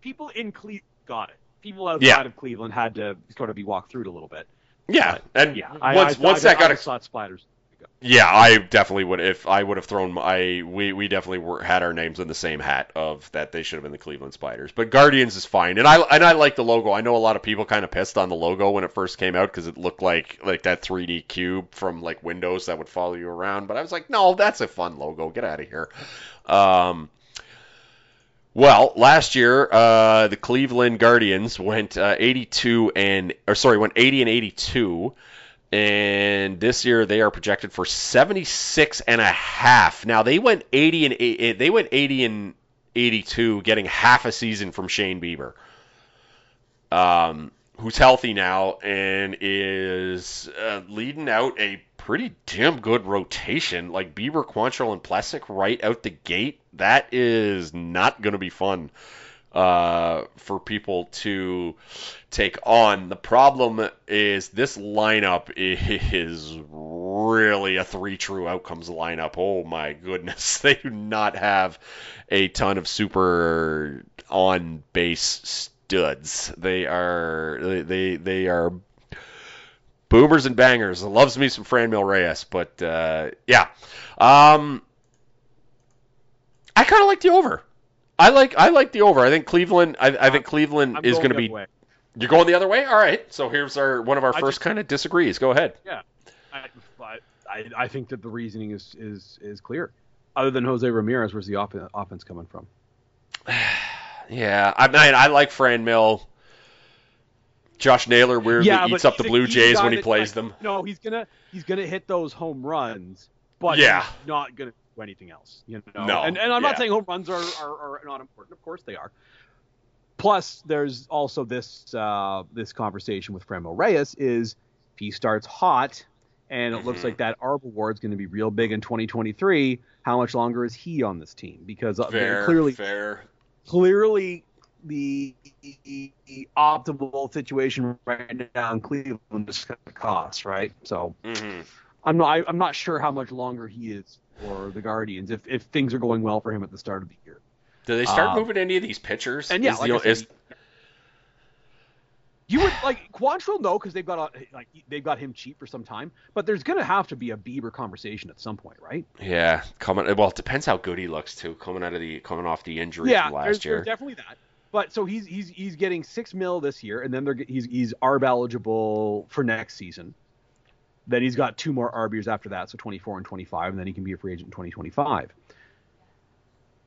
people in Cleveland got it. People outside Yeah. of Cleveland had to sort of be walked through it a little bit. yeah, and Yeah, once I, once I, that got I ex- Spiders. Yeah, I definitely would if I would have thrown my we we definitely were had our names in the same hat of that they should have been the Cleveland Spiders. But Guardians is fine, and I and I like the logo. I know a lot of people kind of pissed on the logo when it first came out because it looked like like that 3D cube from like Windows that would follow you around. But I was like, no, that's a fun logo. Get out of here. Um, well, last year uh, the Cleveland Guardians went uh, 82 and or sorry went 80 and 82 and this year they are projected for 76 and a half. Now they went 80 and eh, they went 80 and 82, getting half a season from Shane Bieber, um, who's healthy now and is uh, leading out a pretty damn good rotation. Like Bieber, Quantrill, and Plesac right out the gate. That is not going to be fun uh, for people to take on. The problem is this lineup is really a three true outcomes lineup. Oh my goodness, they do not have a ton of super on base studs. They are they they, they are boomers and bangers. Loves me some Franmil Reyes, but uh, yeah. Um, I kind of like the over. I like I like the over. I think Cleveland. I, I think Cleveland I'm is going to be. way. You're going the other way. All right. So here's our one of our I first kind of disagrees. Go ahead. I, I, I think that the reasoning is, is, is clear. Other than Jose Ramirez, where's the off- offense coming from? Yeah, I mean I like Franmil. Josh Naylor weirdly Yeah, eats up the Blue Jays when he plays like, them. No, he's gonna he's gonna hit those home runs, but Yeah. he's not gonna anything else. You know. No, And and I'm yeah. not saying home runs are, are, are not important. Of course they are. Plus, there's also this uh, this conversation with Franmil Reyes is if he starts hot, and it looks Mhm. like that Arb award's going to be real big in 2023. How much longer is he on this team? Because uh, Fair, clearly, fair. clearly the, the optimal situation right now in Cleveland is going to cost, right? So hmm I'm not I, I'm not sure how much longer he is for the Guardians if if things are going well for him at the start of the year. Do they start Um, moving any of these pitchers? And yeah, Is like the- said, is- you would like Quantrill no because they've got a, like they've got him cheap for some time, but there's going to have to be a Bieber conversation at some point, right? yeah, coming. Well, it depends how good he looks too. Coming out of the coming off the injury yeah, from last there's, year. there's definitely that. But so he's he's he's getting six mil this year, and then they're he's he's arb eligible for next season. Then he's got two more years after that, so 24 and 25, and then he can be a free agent in 2025.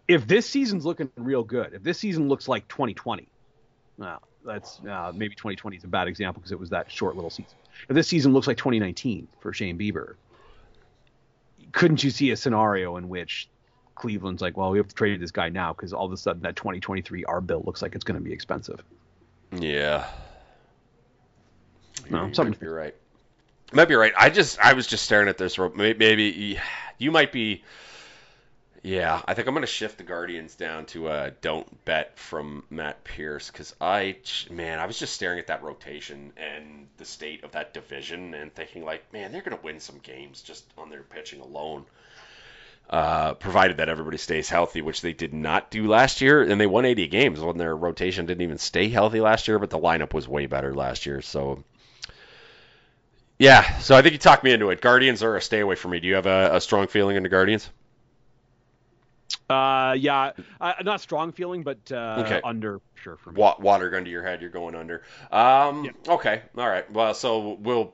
If this season's looking real good, if this season looks like 2020, well, that's uh, maybe 2020 is a bad example because it was that short little season. If this season looks like 2019 for Shane Bieber, couldn't you see a scenario in which Cleveland's like, well, we have to trade this guy now because all of a sudden that 2023 arb bill looks like it's going to be expensive. Yeah. No, you something- might be right. Might be right. I just I was just staring at this rope. Maybe, you might be Yeah, I think I'm to shift the Guardians down to a don't bet from Matt Pierce because I, man, I was just staring at that rotation and the state of that division and thinking, like, man, they're to win some games just on their pitching alone. Uh, provided that everybody stays healthy, which they did not do last year, and they won 80 games when their rotation didn't even stay healthy last year, but the lineup was way better last year. So, yeah, so I think you talked me into it. Guardians are a stay away for me. Do you have a, a strong feeling in the Guardians? Uh, yeah, uh, not strong feeling, but uh, okay. under sure for me. water gun to your head, you're going under. Um, yeah. Okay, all right. Well, so we'll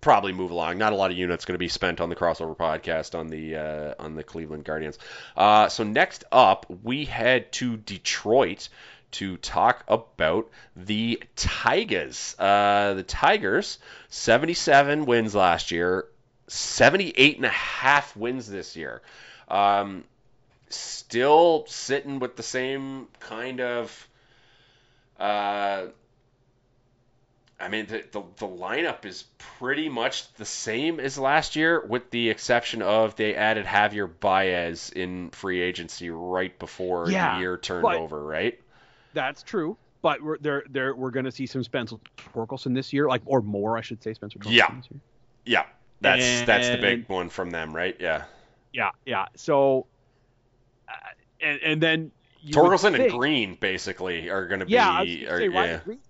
probably move along. Not a lot of units going to be spent on the crossover podcast on the uh, on the Cleveland Guardians. Uh, so next up, we head to Detroit to talk about the Tigers. Uh, the Tigers, 77 wins last year, 78 and a half wins this year. Um, still sitting with the same kind of. Uh, I mean, the, the, the, lineup is pretty much the same as last year, with the exception of they added Javier Baez in free agency right before yeah, the year turned over, right? That's true. But we're there. There, we're going to see some Spencer Torkelson this year, like or more, I should say, Spencer Torkelson yeah. Yeah, that's and, that's the big one from them, right? Yeah. Yeah, yeah. So and, and then Torkelson and Greene basically are going to be. yeah, be are, yeah. Greene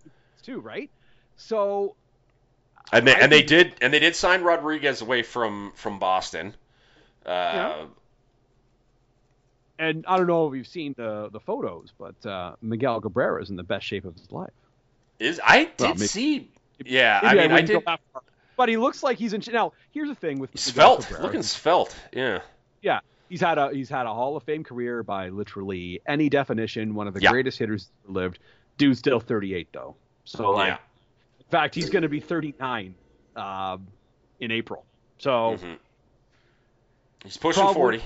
too, right? So and they I and they did and they did sign Rodriguez away from from Boston. Uh, yeah. And I don't know if you've seen the the photos, but uh, Miguel Cabrera is in the best shape of his life. Is I did well, maybe, see? Yeah, I mean I, I did. But he looks like he's in. Now here's the thing with svelte, looking svelte. Yeah. Yeah, he's had a he's had a Hall of Fame career by literally any definition. One of the yeah. greatest hitters lived. Dude's still 38 though. So like, yeah. in fact, he's going to be 39 um, in April. So mm-hmm. he's pushing 40.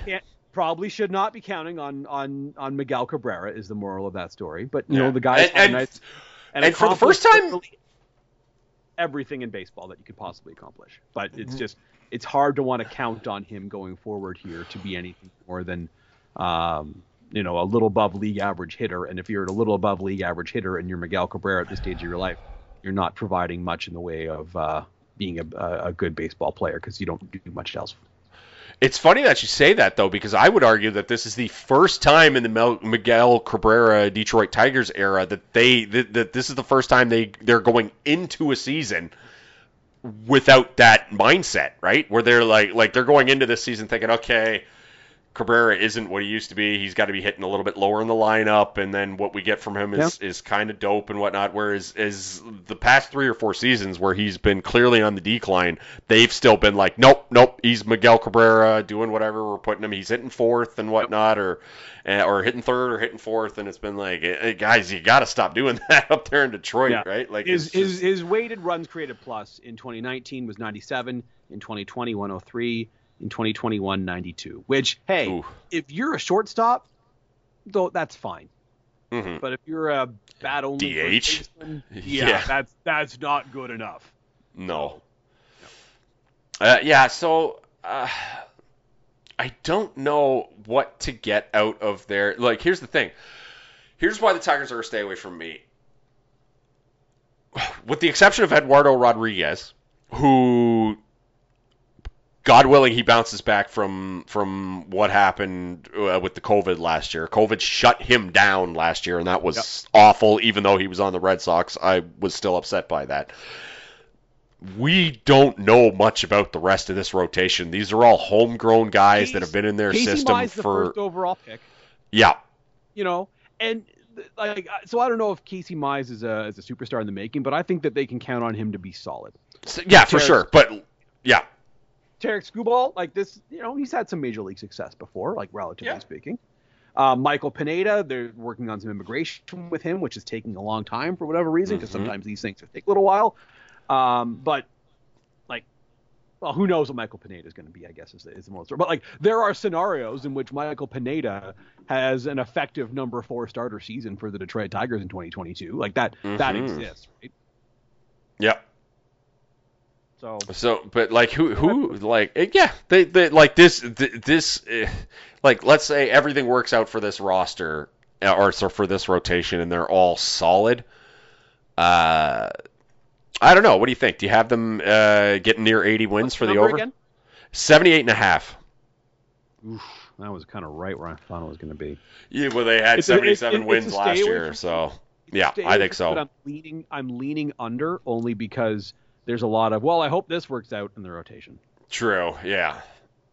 Probably should not be counting on on on Miguel Cabrera is the moral of that story. But you yeah. know the guy and, and, nice, and, and for the first time everything in baseball that you could possibly accomplish. But it's mm-hmm. just it's hard to want to count on him going forward here to be anything more than um, you know a little above league average hitter. And if you're a little above league average hitter and you're Miguel Cabrera at this stage of your life, you're not providing much in the way of uh, being a, a good baseball player because you don't do much else. It's funny that you say that though, because I would argue that this is the first time in the Miguel Cabrera Detroit Tigers era that they that, that this is the first time they they're going into a season without that mindset, right? Where they're like like they're going into this season thinking, okay, Cabrera isn't what he used to be. He's got to be hitting a little bit lower in the lineup, and then what we get from him is, is kind of dope and whatnot. Whereas is the past three or four seasons where he's been clearly on the decline, they've still been like, nope, nope, he's Miguel Cabrera doing whatever we're putting him. He's hitting fourth and whatnot, or eh, or hitting third or hitting fourth, and it's been like, hey, guys, you got to stop doing that up there in Detroit, yeah. right? Like his, his his weighted runs created plus in 2019 was 97, in 2020 103 in 2021 92 which hey Ooh. if you're a shortstop though that's fine. Mm-hmm. but if you're a bad only DH yeah, yeah, that's that's not good enough. No, no. Uh, yeah so uh, I don't know what to get out of there. Like here's the thing. Here's why the Tigers are a stay away from me. With the exception of Eduardo Rodriguez who God willing, he bounces back from from what happened uh, with the COVID last year. COVID shut him down last year, and that was yep. awful. Even though he was on the Red Sox, I was still upset by that. We don't know much about the rest of this rotation. These are all homegrown guys Casey, that have been in their Casey system Mize for the first overall pick. Yeah, you know, and like so, I don't know if Casey Mize is a is a superstar in the making, but I think that they can count on him to be solid. So, yeah, for sure. But yeah, Tarik Skubal, like this, you know, he's had some major league success before, like relatively yeah. speaking. Uh, Michael Pineda, they're working on some immigration with him, which is taking a long time for whatever reason, because mm-hmm. sometimes these things take a little while. Um, but like, well, who knows what Michael Pineda is going to be? I guess is the, is the most. But like, there are scenarios in which Michael Pineda has an effective number four starter season for the Detroit Tigers in 2022. Like that, mm-hmm. that exists, right? Yeah. So, So, but like who who like eh, yeah they, they like this this eh, like let's say everything works out for this roster uh, or so for this rotation and they're all solid. Uh, I don't know. What do you think? Do you have them uh, getting near 80 wins what's for the number over? Again? 78 and a half. Oof, that was kind of right where I thought it was going to be. Yeah, well they had It's a- it's- 77 it's a wins last year, from- so yeah, I think from it, so. I'm leaning. I'm leaning under only because there's a lot of. Well, I hope this works out in the rotation. True. Yeah.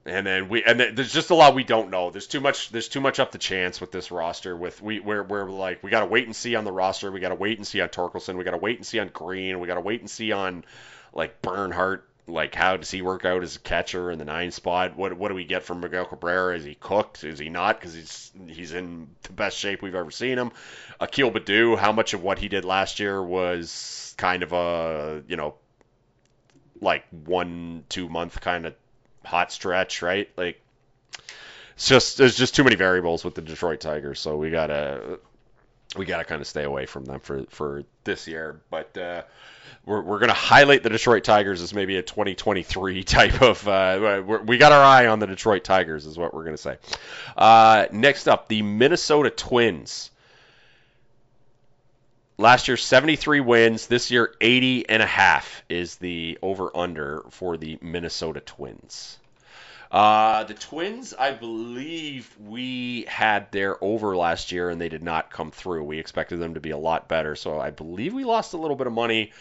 And then we and then there's just a lot we don't know. There's too much. There's too much up to chance with this roster. With we we're, we're like we got to wait and see on the roster. We got to wait and see on Torkelson. We got to wait and see on Greene. We got to wait and see on like Barnhart. Like how does he work out as a catcher in the nine spot? What what do we get from Miguel Cabrera? Is he cooked? Is he not? Because he's he's in the best shape we've ever seen him. Akil Baddoo. How much of what he did last year was kind of a you know like one two month kind of hot stretch, right? Like it's just there's just too many variables with the Detroit Tigers, so we gotta we gotta kind of stay away from them for for this year. But uh, we're we're gonna highlight the Detroit Tigers as maybe a 2023 type of. Uh, we got our eye on the Detroit Tigers, is what we're gonna say. Uh, next up, the Minnesota Twins. Last year, 73 wins. This year, 80 and a half is the over under for the Minnesota Twins. Uh, the Twins, I believe we had their over last year and they did not come through. We expected them to be a lot better, so I believe we lost a little bit of money.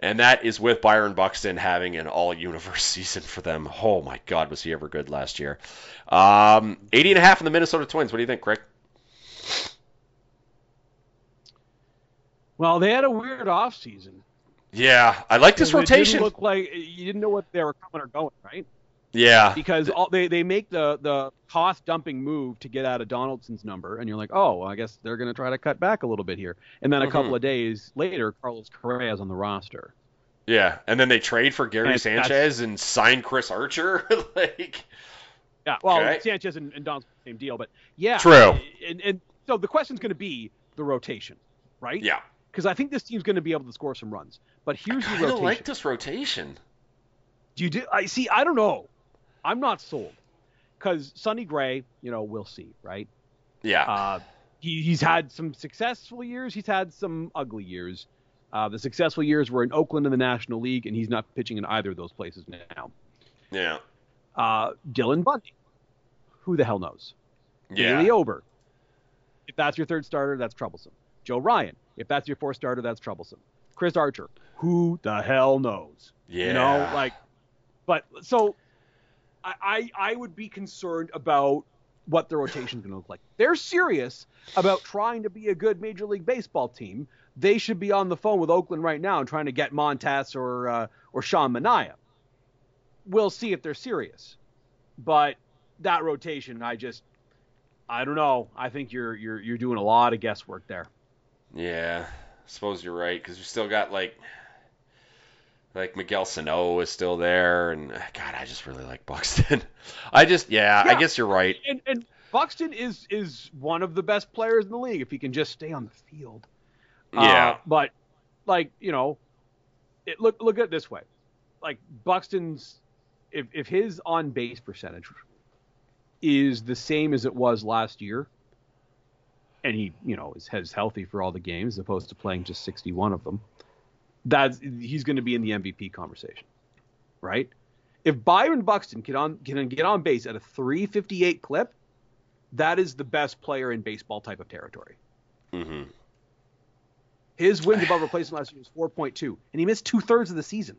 And that is with Byron Buxton having an all universe season for them. Oh my God, was he ever good last year? Um, 80 and a half in the Minnesota Twins. What do you think, Craig? Well, they had a weird off season. Yeah, I like this rotation. look like you didn't know what they were coming or going, right? yeah, Because all, they they make the the cost dumping move to get out of Donaldson's number, and you're like, oh, well, I guess they're going to try to cut back a little bit here. And then a Mhm. couple of days later, Carlos Correa's on the roster. yeah, and then they trade for Gary And Sanchez and sign Chris Archer. like, Yeah, well, Okay. Sanchez and, and Donaldson same deal, but yeah, True. And, and so the question's going to be the rotation, right? yeah, Because I think this team's going to be able to score some runs. But here's I the rotation. like this rotation. Do you do? I see. I don't know. I'm not sold. Because Sonny Gray, you know, we'll see, right? Yeah, Uh, he, he's had some successful years. He's had some ugly years. Uh, the successful years were in Oakland in the National League, and he's not pitching in either of those places now. yeah, Uh, Dylan Bundy, who the hell knows? yeah. Bailey Ober, if that's your third starter, that's troublesome. Joe Ryan, if that's your fourth starter, that's troublesome. Chris Archer, who the hell knows? Yeah. You know, like, but so I, I, I would be concerned about what the rotation's going to look like. They're serious about trying to be a good Major League Baseball team. They should be on the phone with Oakland right now and trying to get Montas or uh, or Sean Manaea. We'll see if they're serious, but that rotation, I just, I don't know. I think you're you're you're doing a lot of guesswork there. Yeah, I suppose you're right because we still got like like Miguel Sano is still there, and God, I just really like Buxton. I just yeah, I guess you're right. And and Buxton is is one of the best players in the league if he can just stay on the field. Uh, Yeah, but like you know, it, look look at it this way, like Buxton's if if his on base percentage is the same as it was last year, and he you know is has healthy for all the games as opposed to playing just 61 of them, that's he's going to be in the MVP conversation, right? If Byron Buxton can on can get on base at a 358 clip, that is the best player in baseball type of territory. hmm His wins above replacement last year was 4.2, and he missed two thirds of the season.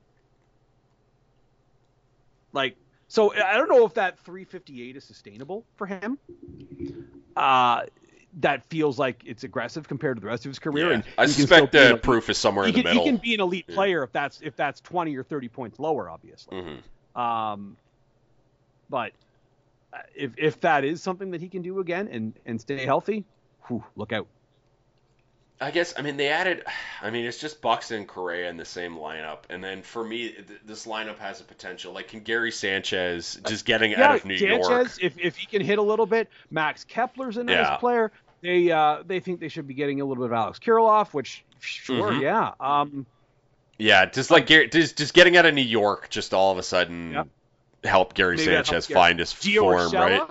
Like, so I don't know if that 358 is sustainable for him. Uh, that feels like it's aggressive compared to the rest of his career. yeah. And I suspect the proof is somewhere he in the can, he can be an elite Yeah. player if that's if that's 20 or 30 points lower, obviously. hmm Um, but uh, if if that is something that he can do again and and stay healthy, whew, look out. I guess I mean they added. I mean it's just Buxton and Correa in the same lineup, and then for me th- this lineup has a potential. Like can Gary Sanchez just getting out of New Sanchez, York? if if he can hit a little bit, Max Kepler's a nice Yeah. player. They uh they think they should be getting a little bit of Alex Kirilloff, which sure, Mhm. yeah. Um, Yeah, just like Gary, just just getting out of New York, just all of a sudden Yep. help Gary Maybe Sanchez Gary. find his Gio form, Urshela, right?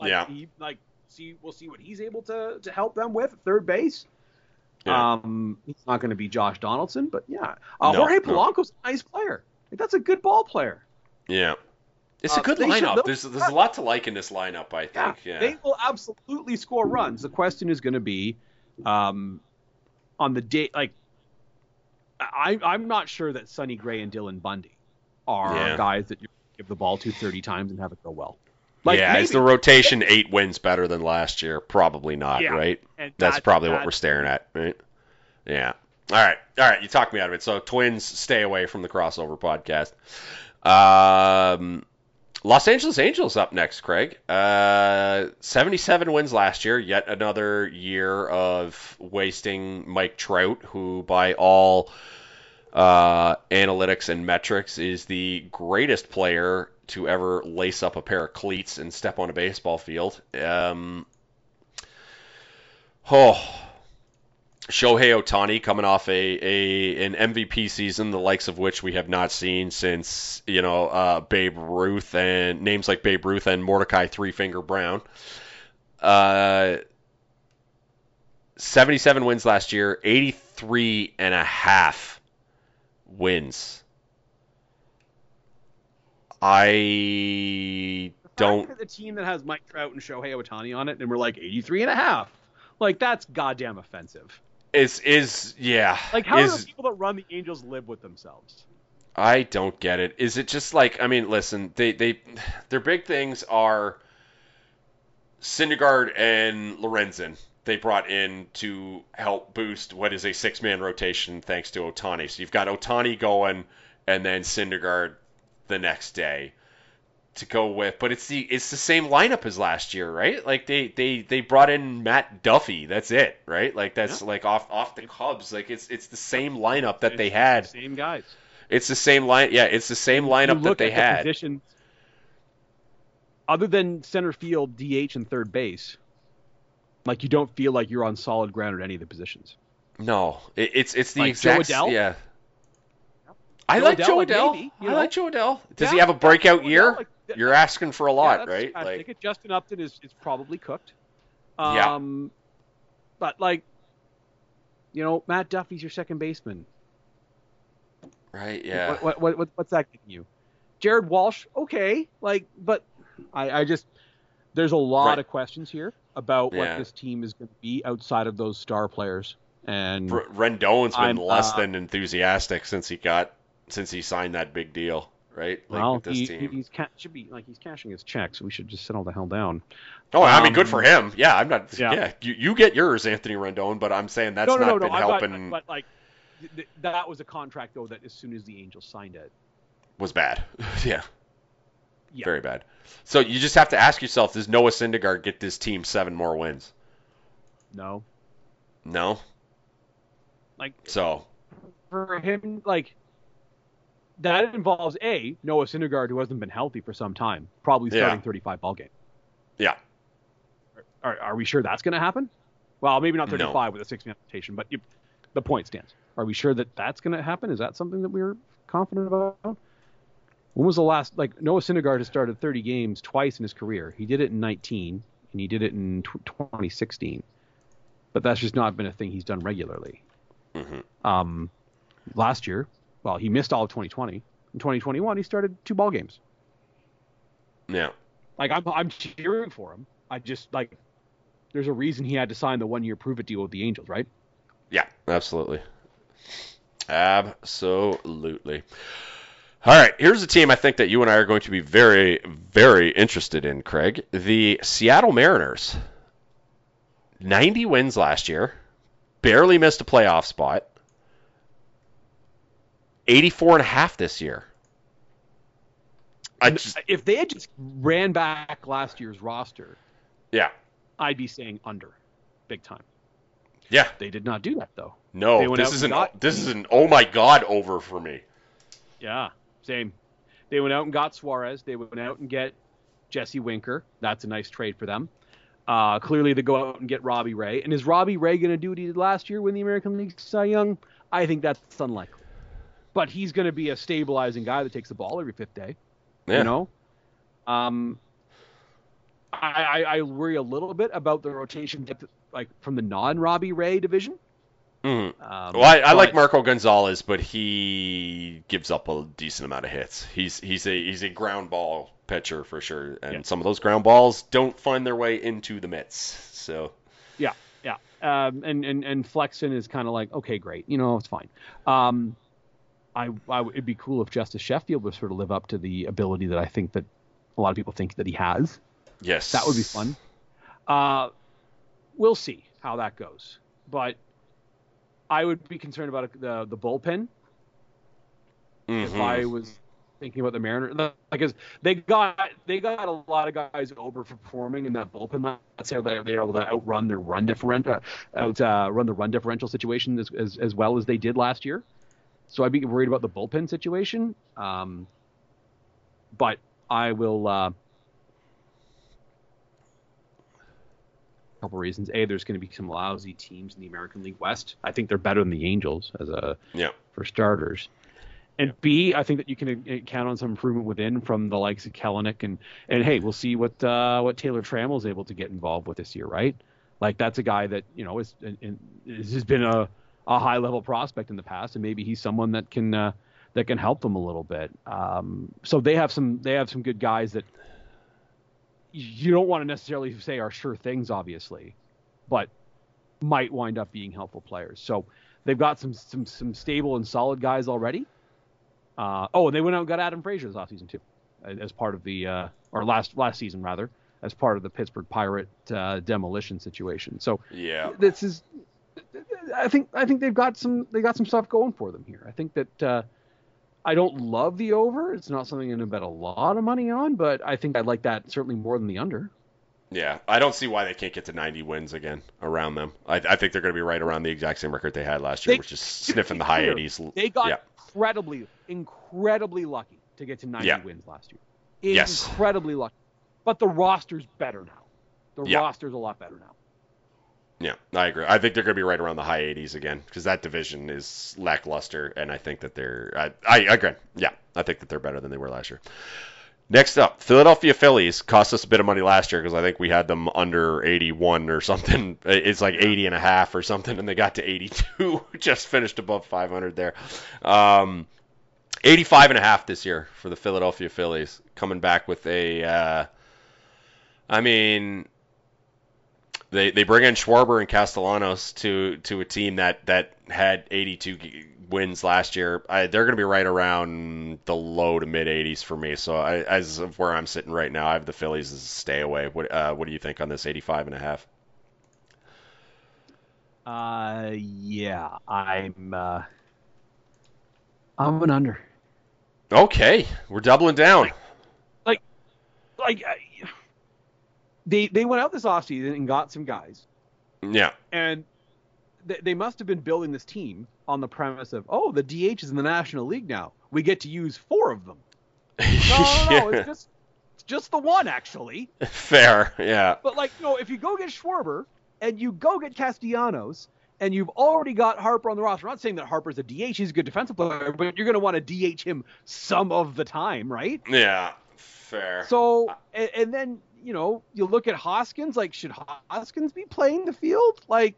Like, Yeah. He, like, see, we'll see what he's able to to help them with third base. Yeah. Um, he's not going to be Josh Donaldson, but yeah, uh, No, Jorge no. Polanco's a nice player. Like, that's a good ball player. Yeah. It's Uh, a good they should- lineup. they'll- There's there's a lot to like in this lineup, I Yeah, think. Yeah. they will absolutely score runs. The question is going to be, um, on the day, like, I I'm not sure that Sonny Gray and Dylan Bundy are Yeah. guys that you give the ball to 30 times and have it go well. Like, yeah, is the rotation eight wins better than last year? Probably not, Yeah. right? That's that- probably what we're staring at, right? Yeah. All right. All right. You talked me out of it. So, Twins, stay away from the crossover podcast. Um, Los Angeles Angels up next, Craig. Uh, 77 wins last year. Yet another year of wasting Mike Trout, who, by all uh, analytics and metrics, is the greatest player to ever lace up a pair of cleats and step on a baseball field. Um, oh, Shohei Ohtani coming off a, a an MVP season, the likes of which we have not seen since you know uh, Babe Ruth and names like Babe Ruth and Mordecai Three Finger Brown. Uh, 77 wins last year, 83 and a half wins. I don't the team that has Mike Trout and Shohei Ohtani on it, and we're like 83 and a half. Like that's goddamn offensive. is is yeah Like how is do the people that run the Angels live with themselves? I don't get it. Is it just like I mean, listen, they they their big things are Syndergaard and Lorenzen. They brought in to help boost what is a six man rotation thanks to Ohtani. So you've got Ohtani going and then Syndergaard the next day to go with. But it's the it's the same lineup as last year, right? Like they they they brought in Matt Duffy. That's it, right? Like that's like off off the Cubs. Like it's it's the same lineup that they had. the same guys. It's the same line. Yeah, it's the same lineup that they the had. Positions, other than center field, DH, and third base, like you don't feel like you're on solid ground at any of the positions. No, it, it's it's the Like exact. Jo Adell? Yeah. I Jo like Adell, Jo like, Adell. maybe, I know? like Jo Adell. Does he have a breakout yeah, year? like, You're asking for a lot, yeah, right? I Like, think Justin Upton is, is probably cooked. Yeah. Um, but like, you know, Matt Duffy's your second baseman. right? Yeah. What, what, what, what's that getting you? Jared Walsh, okay, like, but I, I just there's a lot Right. of questions here about Yeah. what this team is going to be outside of those star players, and R- Rendon's been I'm, less uh, than enthusiastic since he got since he signed that big deal, right? Like well, with this he, team. he's ca- should be like he's cashing his checks. We should just settle the hell down. oh, I mean, good um, for him. Yeah, I'm not. Yeah, yeah. you, you get yours, Anthony Rendon, but I'm saying that's no, no, not no, no. been helping. but like th- th- that was a contract though that as soon as the Angels signed it, was bad. yeah. Yeah. Very bad. So you just have to ask yourself: Does Noah Syndergaard get this team seven more wins? no, No. like So for him, like that involves a Noah Syndergaard who hasn't been healthy for some time, probably Yeah. starting 35 ball game. yeah, Are, are we sure that's going to happen? Well, maybe not No. 35 with a six man rotation, but you, the point stands. Are we sure that that's going to happen? Is that something that we're confident about? When was the last like Noah Syndergaard has started 30 games twice in his career? He did it in 19 and he did it in tw 2016, but that's just not been a thing he's done regularly. hmm Um, last year, well, he missed all of 2020. In 2021, he started two ball games. yeah, Like I'm, I'm cheering for him. I just like, there's a reason he had to sign the one year prove it deal with the Angels, right? yeah, absolutely, absolutely. All right, here's a team I think that you and I are going to be very, very interested in, Craig. The Seattle Mariners. 90 wins last year, barely missed a playoff spot. 84 and a half this year. I just, if they had just ran back last year's roster, yeah, I'd be saying under, big time. yeah. They did not do that though. No, this is an got- this is an oh my god over for me. Yeah, same. They went out and got Suarez. They went out and get Jesse Winker. That's a nice trade for them. Uh, clearly, they go out and get Robbie Ray. And is Robbie Ray going to do what he did last year, win the American League Cy Young? I think that's unlikely. But he's going to be a stabilizing guy that takes the ball every fifth day. Yeah. You know, um, I, I I worry a little bit about the rotation depth, like from the non-Robbie Ray division. Mhm. Um, Well, I, I like Marco Gonzalez, but he gives up a decent amount of hits. He's he's a he's a ground ball pitcher for sure, and Yeah. some of those ground balls don't find their way into the mitts. So Yeah, yeah. Um, and and and Flexen is kind of like, okay, great, you know, it's fine. Um, I, I it'd be cool if Justus Sheffield would sort of live up to the ability that I think that a lot of people think that he has. yes, That would be fun. Uh, we'll see how that goes, but I would be concerned about the the bullpen if Mhm. I was thinking about the Mariners, because they got they got a lot of guys overperforming in that bullpen last year. They they able to outrun their run differential, out uh, run the run differential situation as, as as well as they did last year. So I'd be worried about the bullpen situation. Um, but I will. Uh, couple reasons. A, there's going to be some lousy teams in the American League West. I think they're better than the Angels as a yeah. for starters. And B, I think that you can uh, count on some improvement within from the likes of Kelenic and and hey, we'll see what uh, what Taylor Trammell is able to get involved with this year, right? Like that's a guy that you know is and has been a, a high level prospect in the past, and maybe he's someone that can uh, that can help them a little bit. Um, so they have some they have some good guys that you don't want to necessarily say are sure things, obviously, but might wind up being helpful players. So they've got some some some stable and solid guys already. Uh, oh, and they went out and got Adam Frazier this offseason too, as part of the uh, or last last season rather, as part of the Pittsburgh Pirate uh, demolition situation. So Yeah. this is, I think I think they've got some they got some stuff going for them here. I think that uh, I don't love the over. It's not something I'm going to bet a lot of money on, but I think I like that certainly more than the under. Yeah, I don't see why they can't get to 90 wins again around them. I, I think they're going to be right around the exact same record they had last year, They- which is sniffing the high clear, 80s. They got yeah, incredibly, incredibly lucky to get to 90 Yeah. wins last year. Yes. Incredibly lucky. But the roster's better now. The Yeah. roster's a lot better now. Yeah, I agree. I think they're going to be right around the high 80s again because that division is lackluster, and I think that they're. I, I agree. Yeah, I think that they're better than they were last year. Next up, Philadelphia Phillies cost us a bit of money last year because I think we had them under 81 or something. It's like 80 and a half or something, and they got to 82. Just finished above 500 there. Um, 85 and a half this year for the Philadelphia Phillies, coming back with a. Uh, I mean, they they bring in Schwarber and Castellanos to to a team that that had 82 wins last year. I, they're going to be right around the low to mid 80s for me. So I, as of where I'm sitting right now, I have the Phillies as a stay away. What uh, what do you think on this 85 and a half? Uh, yeah, I'm. Uh, I'm an under. Okay, we're doubling down. Like, I, they they went out this offseason and got some guys, Yeah, and they, they must have been building this team on the premise of, oh, the DH is in the National League now. We get to use four of them. No, no, no, it's just it's just the one actually. fair. Yeah, But like, no, if you go get Schwarber and you go get Castellanos and you've already got Harper on the roster, I'm not saying that Harper's a DH, he's a good defensive player, but you're going to want to DH him some of the time, right? yeah, fair. So, and, and then you know, you look at Hoskins. Like, should Hoskins be playing the field? Like,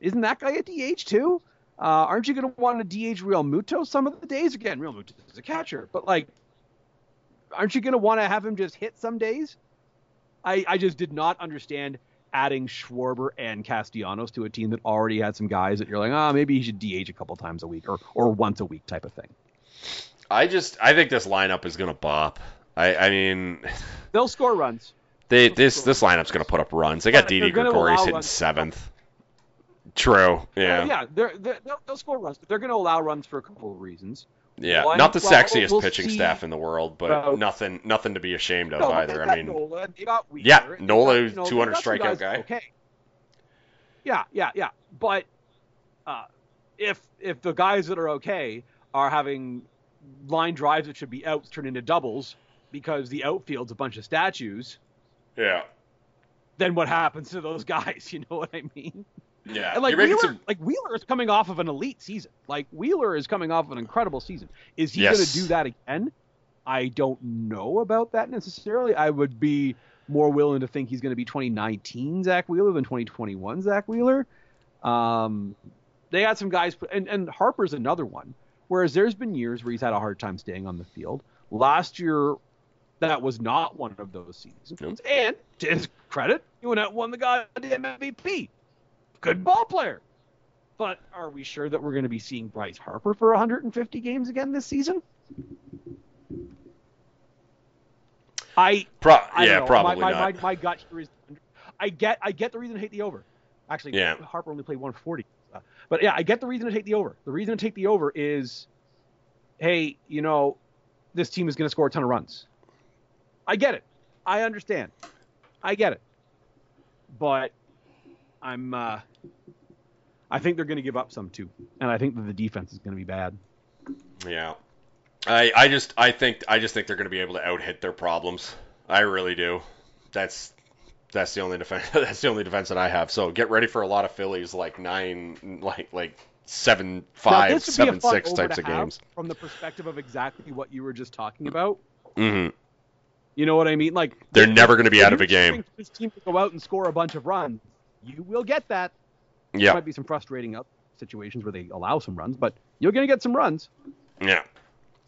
isn't that guy a DH too? Uh, aren't you going to want to DH Realmuto some of the days? Again, Realmuto is a catcher, but like, aren't you going to want to have him just hit some days? I, I just did not understand adding Schwarber and Castellanos to a team that already had some guys that you're like, ah, maybe he should DH a couple times a week or or once a week type of thing. I just I think this lineup is gonna bop. I I mean, They'll score runs. They this this lineup's gonna put up runs. They got But Didi Gregorius hitting runs. seventh. True. Yeah. Uh, yeah, they're, they're, they'll, they'll score runs, but they're going to allow runs for a couple of reasons. Yeah, One, not the well, sexiest we'll pitching see staff in the world, but about- nothing nothing to be ashamed of No, either. I mean, Nola, Wheeler, Yeah, Nola, got, 200 they strikeout guy. Okay. Yeah, yeah, yeah. But uh, if if the guys that are okay are having line drives that should be outs turn into doubles because the outfield's a bunch of statues, yeah, then what happens to those guys? You know what I mean? Yeah, And like Wheeler, some. like Wheeler is coming off of an elite season. Like Wheeler is coming off of an incredible season. Is he Yes. going to do that again? I don't know about that necessarily. I would be more willing to think he's going to be 2019 Zack Wheeler than 2021 Zack Wheeler. Um, they had some guys, and and Harper's another one. Whereas there's been years where he's had a hard time staying on the field. Last year, that was not one of those seasons. And to his credit, he went out and won the goddamn MVP. Good ball player. But are we sure that we're going to be seeing Bryce Harper for 150 games again this season? I, Pro- I yeah, know. probably my, my, not. My, my gut here is, I get, I get the reason to hate the over. Actually, Yeah. Harper only played 140. Uh, But yeah, I get the reason to take the over. The reason to take the over is, hey, you know, this team is going to score a ton of runs. I get it. I understand. I get it. But I'm, uh, I think they're going to give up some too, and I think that the defense is going to be bad. Yeah. I I just I think I just think they're going to be able to out hit their problems. I really do. That's that's the only defense that's the only defense that I have. So get ready for a lot of Phillies like nine like like seven five this would be a seven six types of games. from the perspective of exactly what you were just talking about. hmm You know what I mean? Like They're never gonna be out of a game. This team to go out and score a bunch of runs. You will get that. There Yeah. might be some frustrating up situations where they allow some runs, but you're going to get some runs. Yeah.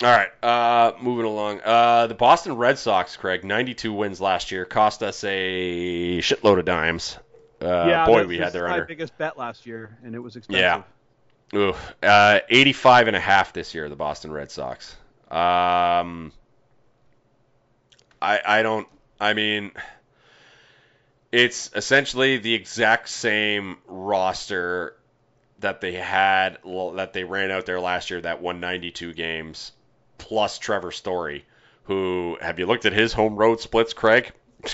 All right. Uh, moving along. Uh, the Boston Red Sox, Craig, 92 wins last year, cost us a shitload of dimes. Uh, yeah, boy, we had their my under. biggest bet last year, and it was expensive. Yeah. Ooh, uh, 85 and a half this year, the Boston Red Sox. Um, I I don't. I mean, it's essentially the exact same roster that they had that they ran out there last year that won 92 games, plus Trevor Story, who have you looked at his home road splits, Craig?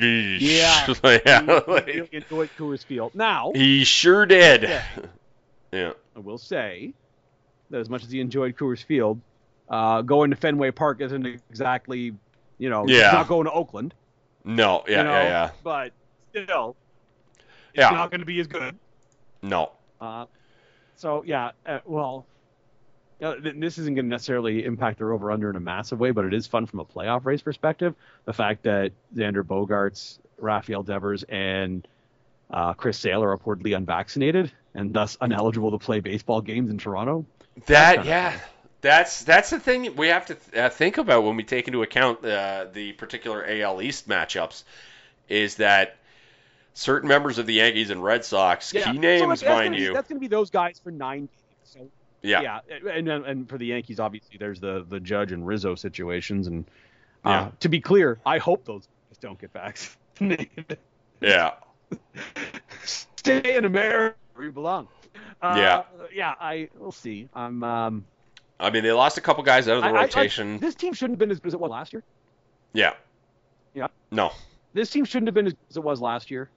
Yeah. yeah, He like- really enjoyed Coors Field. Now, he sure did. Yeah. yeah. I will say that as much as he enjoyed Coors Field, uh, going to Fenway Park isn't exactly, you know, Yeah. he's not going to Oakland. No, yeah, you know, yeah, yeah. But still, it's Yeah. not going to be as good. No. Uh, so yeah, uh, well, th- this isn't going to necessarily impact their over under in a massive way, but it is fun from a playoff race perspective. The fact that Xander Bogaerts, Rafael Devers, and uh, Chris Sale are reportedly unvaccinated and thus ineligible to play baseball games in Toronto. That yeah, that's that's the thing we have to uh, think about when we take into account uh, the particular AL East matchups, is that certain members of the Yankees and Red Sox, Yeah. key names, that's mind gonna be- you, that's going to be those guys for nine games. So yeah, yeah, and and and for the Yankees, obviously, there's the the Judge and Rizzo situations, and uh, Yeah. to be clear, I hope those guys don't get vaccinated. yeah, Stay in America where you belong. Uh, Yeah. yeah. I we'll see. I'm. Um, I mean they lost a couple guys out of the I- I- I- rotation. this team shouldn't have been as good as it was last year. yeah, Yeah. no, This team shouldn't have been as good as it was last year.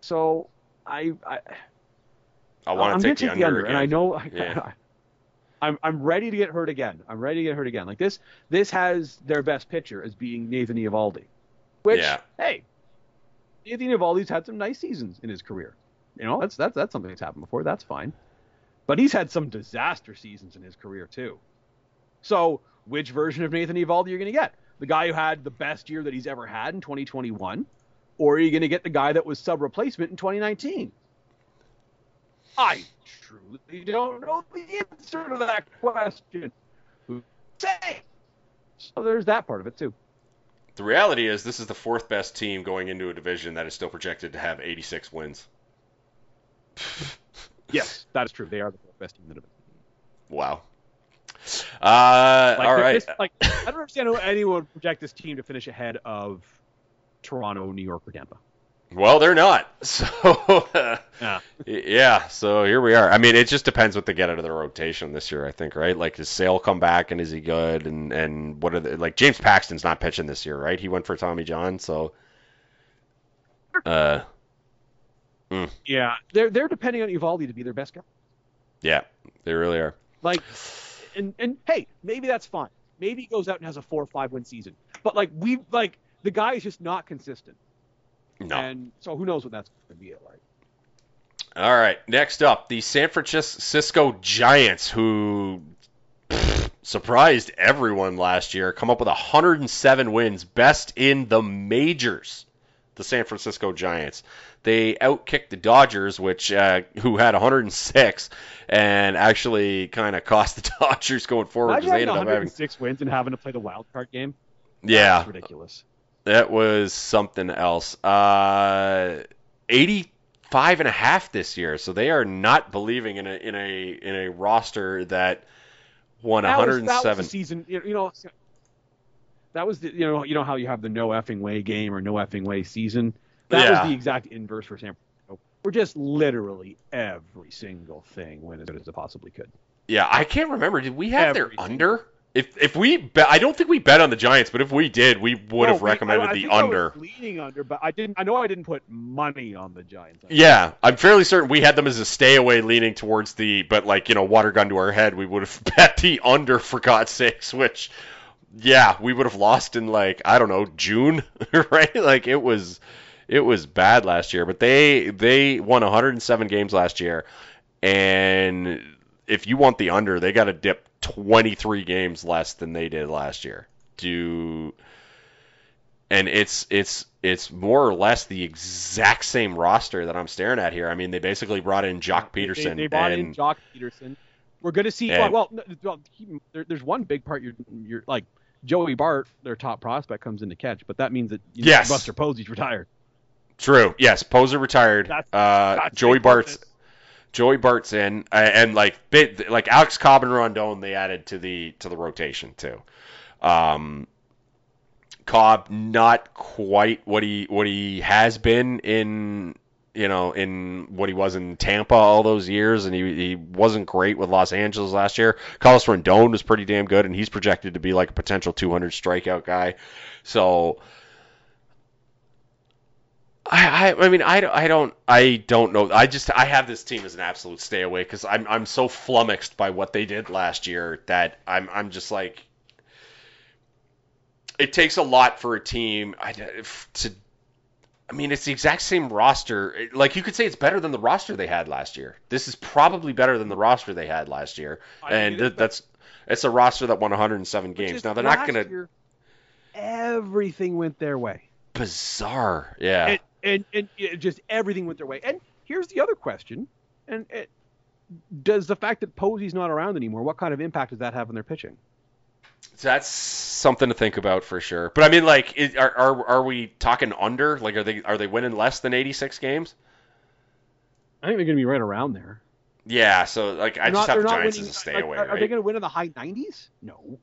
So I. I I want to take the under, again. and I know. Yeah. I'm I'm ready to get hurt again. I'm ready to get hurt again. Like this, this has their best pitcher as being Nathan Eovaldi, which Yeah. hey, Nathan Eovaldi's had some nice seasons in his career. You know, that's that's that's something that's happened before. That's fine, but he's had some disaster seasons in his career too. So, which version of Nathan Eovaldi are you're going to get? The guy who had the best year that he's ever had in 2021, or are you going to get the guy that was sub replacement in 2019? I truly don't know the answer to that question. Say? So there's that part of it too. The reality is this is the fourth best team going into a division that is still projected to have 86 wins. Yes, that is true. They are the best team in the division. Wow. Uh, Like, all they're just- like I don't understand how anyone would project this team to finish ahead of Toronto, New York, or Tampa. Well, they're not. So, Yeah. yeah. So here we are. I mean, it just depends what they get out of the rotation this year. I think, right? Like, does Sale come back and is he good? And and what are the like? James Paxton's not pitching this year, right? He went for Tommy John. So, uh, Mm. Yeah, they're they're depending on Eovaldi to be their best guy. yeah, they really are. Like, and and hey, maybe that's fine. Maybe he goes out and has a four or five win season. But like we like the guy is just not consistent, No. and so who knows what that's going to be like. All right, next up, the San Francisco Giants, who pff, surprised everyone last year, come up with 107 wins, best in the majors. The San Francisco Giants. They outkicked the Dodgers, which uh, who had 106, and actually kind of cost the Dodgers going forward because they ended up having six wins and having to play the wild card game. Yeah, That's ridiculous. That was something else. Uh, 85 and a half this year, so they are not believing in a in a in a roster that won That was, 107. that was season. You know, that was the you know you know how you have the no effing way game or no effing way season. That Yeah. was the exact inverse for San Francisco. We're just literally every single thing went as good as it possibly could. yeah, I can't remember. Did we have their under? If if we bet, I don't think we bet on the Giants, but if we did, we would have No, we- recommended I- I the think I was under. leaning under, but I didn't. I know I didn't put money on the Giants. Yeah, I'm fairly certain we had them as a stay away leaning towards the, but like, you know, water gun to our head, we would have bet the under for God's sakes, which, yeah, we would have lost in like, I don't know, June, right? Like it was, it was bad last year, but they, they won 107 games last year. And if you want the under, they got to dip 23 games less than they did last year to, and it's it's it's more or less the exact same roster that I'm staring at here. I mean, they basically brought in Joc Pederson They, brought and in Joc Pederson. We're going to see. And- well, well there's one big part. You're, you're like Joey Bart, their top prospect, comes in to catch, but that means that you know, Yes. Buster Posey's retired. True. Yes, Poser retired. That's- uh, that's Joey big Bart's business. Joey Bart's in, uh, and like bit, like Alex Cobb and Rodon, they added to the to the rotation too. Um, Cobb not quite what he what he has been in you know in what he was in Tampa all those years, and he he wasn't great with Los Angeles last year. Carlos Rodon was pretty damn good, and he's projected to be like a potential 200 strikeout guy. So. I, I, I mean, I, I don't, I don't know. I just, I have this team as an absolute stay away because I'm, I'm so flummoxed by what they did last year that I'm, I'm just like, it takes a lot for a team to. I mean, it's the exact same roster. Like you could say, it's better than the roster they had last year. This is probably better than the roster they had last year, I and it is th- that's, it's a roster that won 107 games. Now they're not gonna year, everything went their way, bizarre, yeah. and, and and it just everything went their way. And here's the other question: and it, does the fact that Posey's not around anymore, what kind of impact does that have on their pitching? So that's something to think about for sure. But I mean, like, is, are, are are we talking under? Like, are they are they winning less than 86 games? I think they're going to be right around there. Yeah. So like, I They're just not- have the Giants winning- as a stay like, away, Are, are they going to win in the high 90s? No,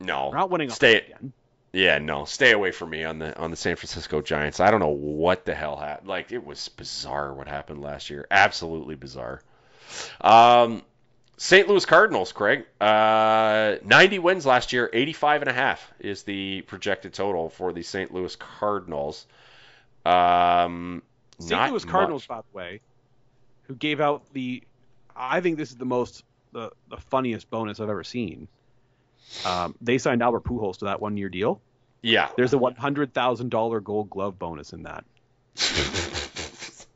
No. they're not winning. Stay- again. Yeah, no. Stay away from me on the on the San Francisco Giants. I don't know what the hell happened. Like, it was bizarre what happened last year. Absolutely bizarre. Um, St. Louis Cardinals, Craig. Uh, 90 wins last year. 85 and a half is the projected total for the St. Louis Cardinals. Um, St. Louis Cardinals, much. by the way, who gave out the, I think this is the most the the funniest bonus I've ever seen. Um, they signed Albert Pujols to that one year deal. Yeah. There's a one hundred thousand dollar Gold Glove bonus in that.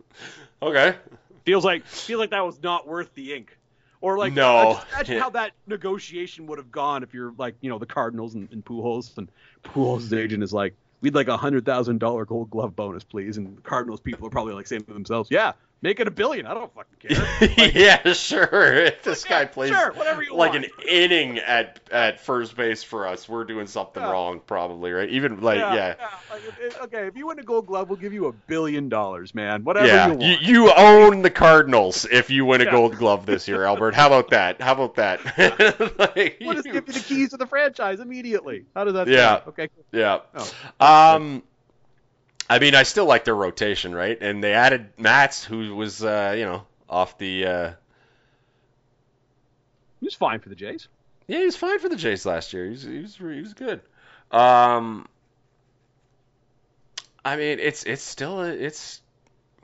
okay. Feels like feels like that was not worth the ink. Or like, No. uh, imagine how that negotiation would have gone if you're like, you know, the Cardinals and, and Pujols, and Pujols' agent is like, we'd like a hundred thousand dollar Gold Glove bonus, please. And the Cardinals people are probably like saying to themselves, yeah, make it a billion. I don't fucking care. yeah, sure. If this Yeah, guy plays sure, whatever you like want. an inning at at first base for us, we're doing something Yeah. wrong, probably, right? Even like, yeah, Like, it- it- okay, if you win a Gold Glove, we'll give you a billion dollars, man. Whatever yeah. you want. You, you own the Cardinals if you win a Gold Glove this year, Albert. How about that? How about that? like, we'll just give you the keys to the franchise immediately. How does that? Yeah. sound? Okay. cool. Yeah. Oh, Um, I mean, I still like their rotation, right? And they added Matz, who was, uh, you know, off the. Uh, He was fine for the Jays. Yeah, he was fine for the Jays last year. He was he was, he was good. Um, I mean, it's it's still a, it's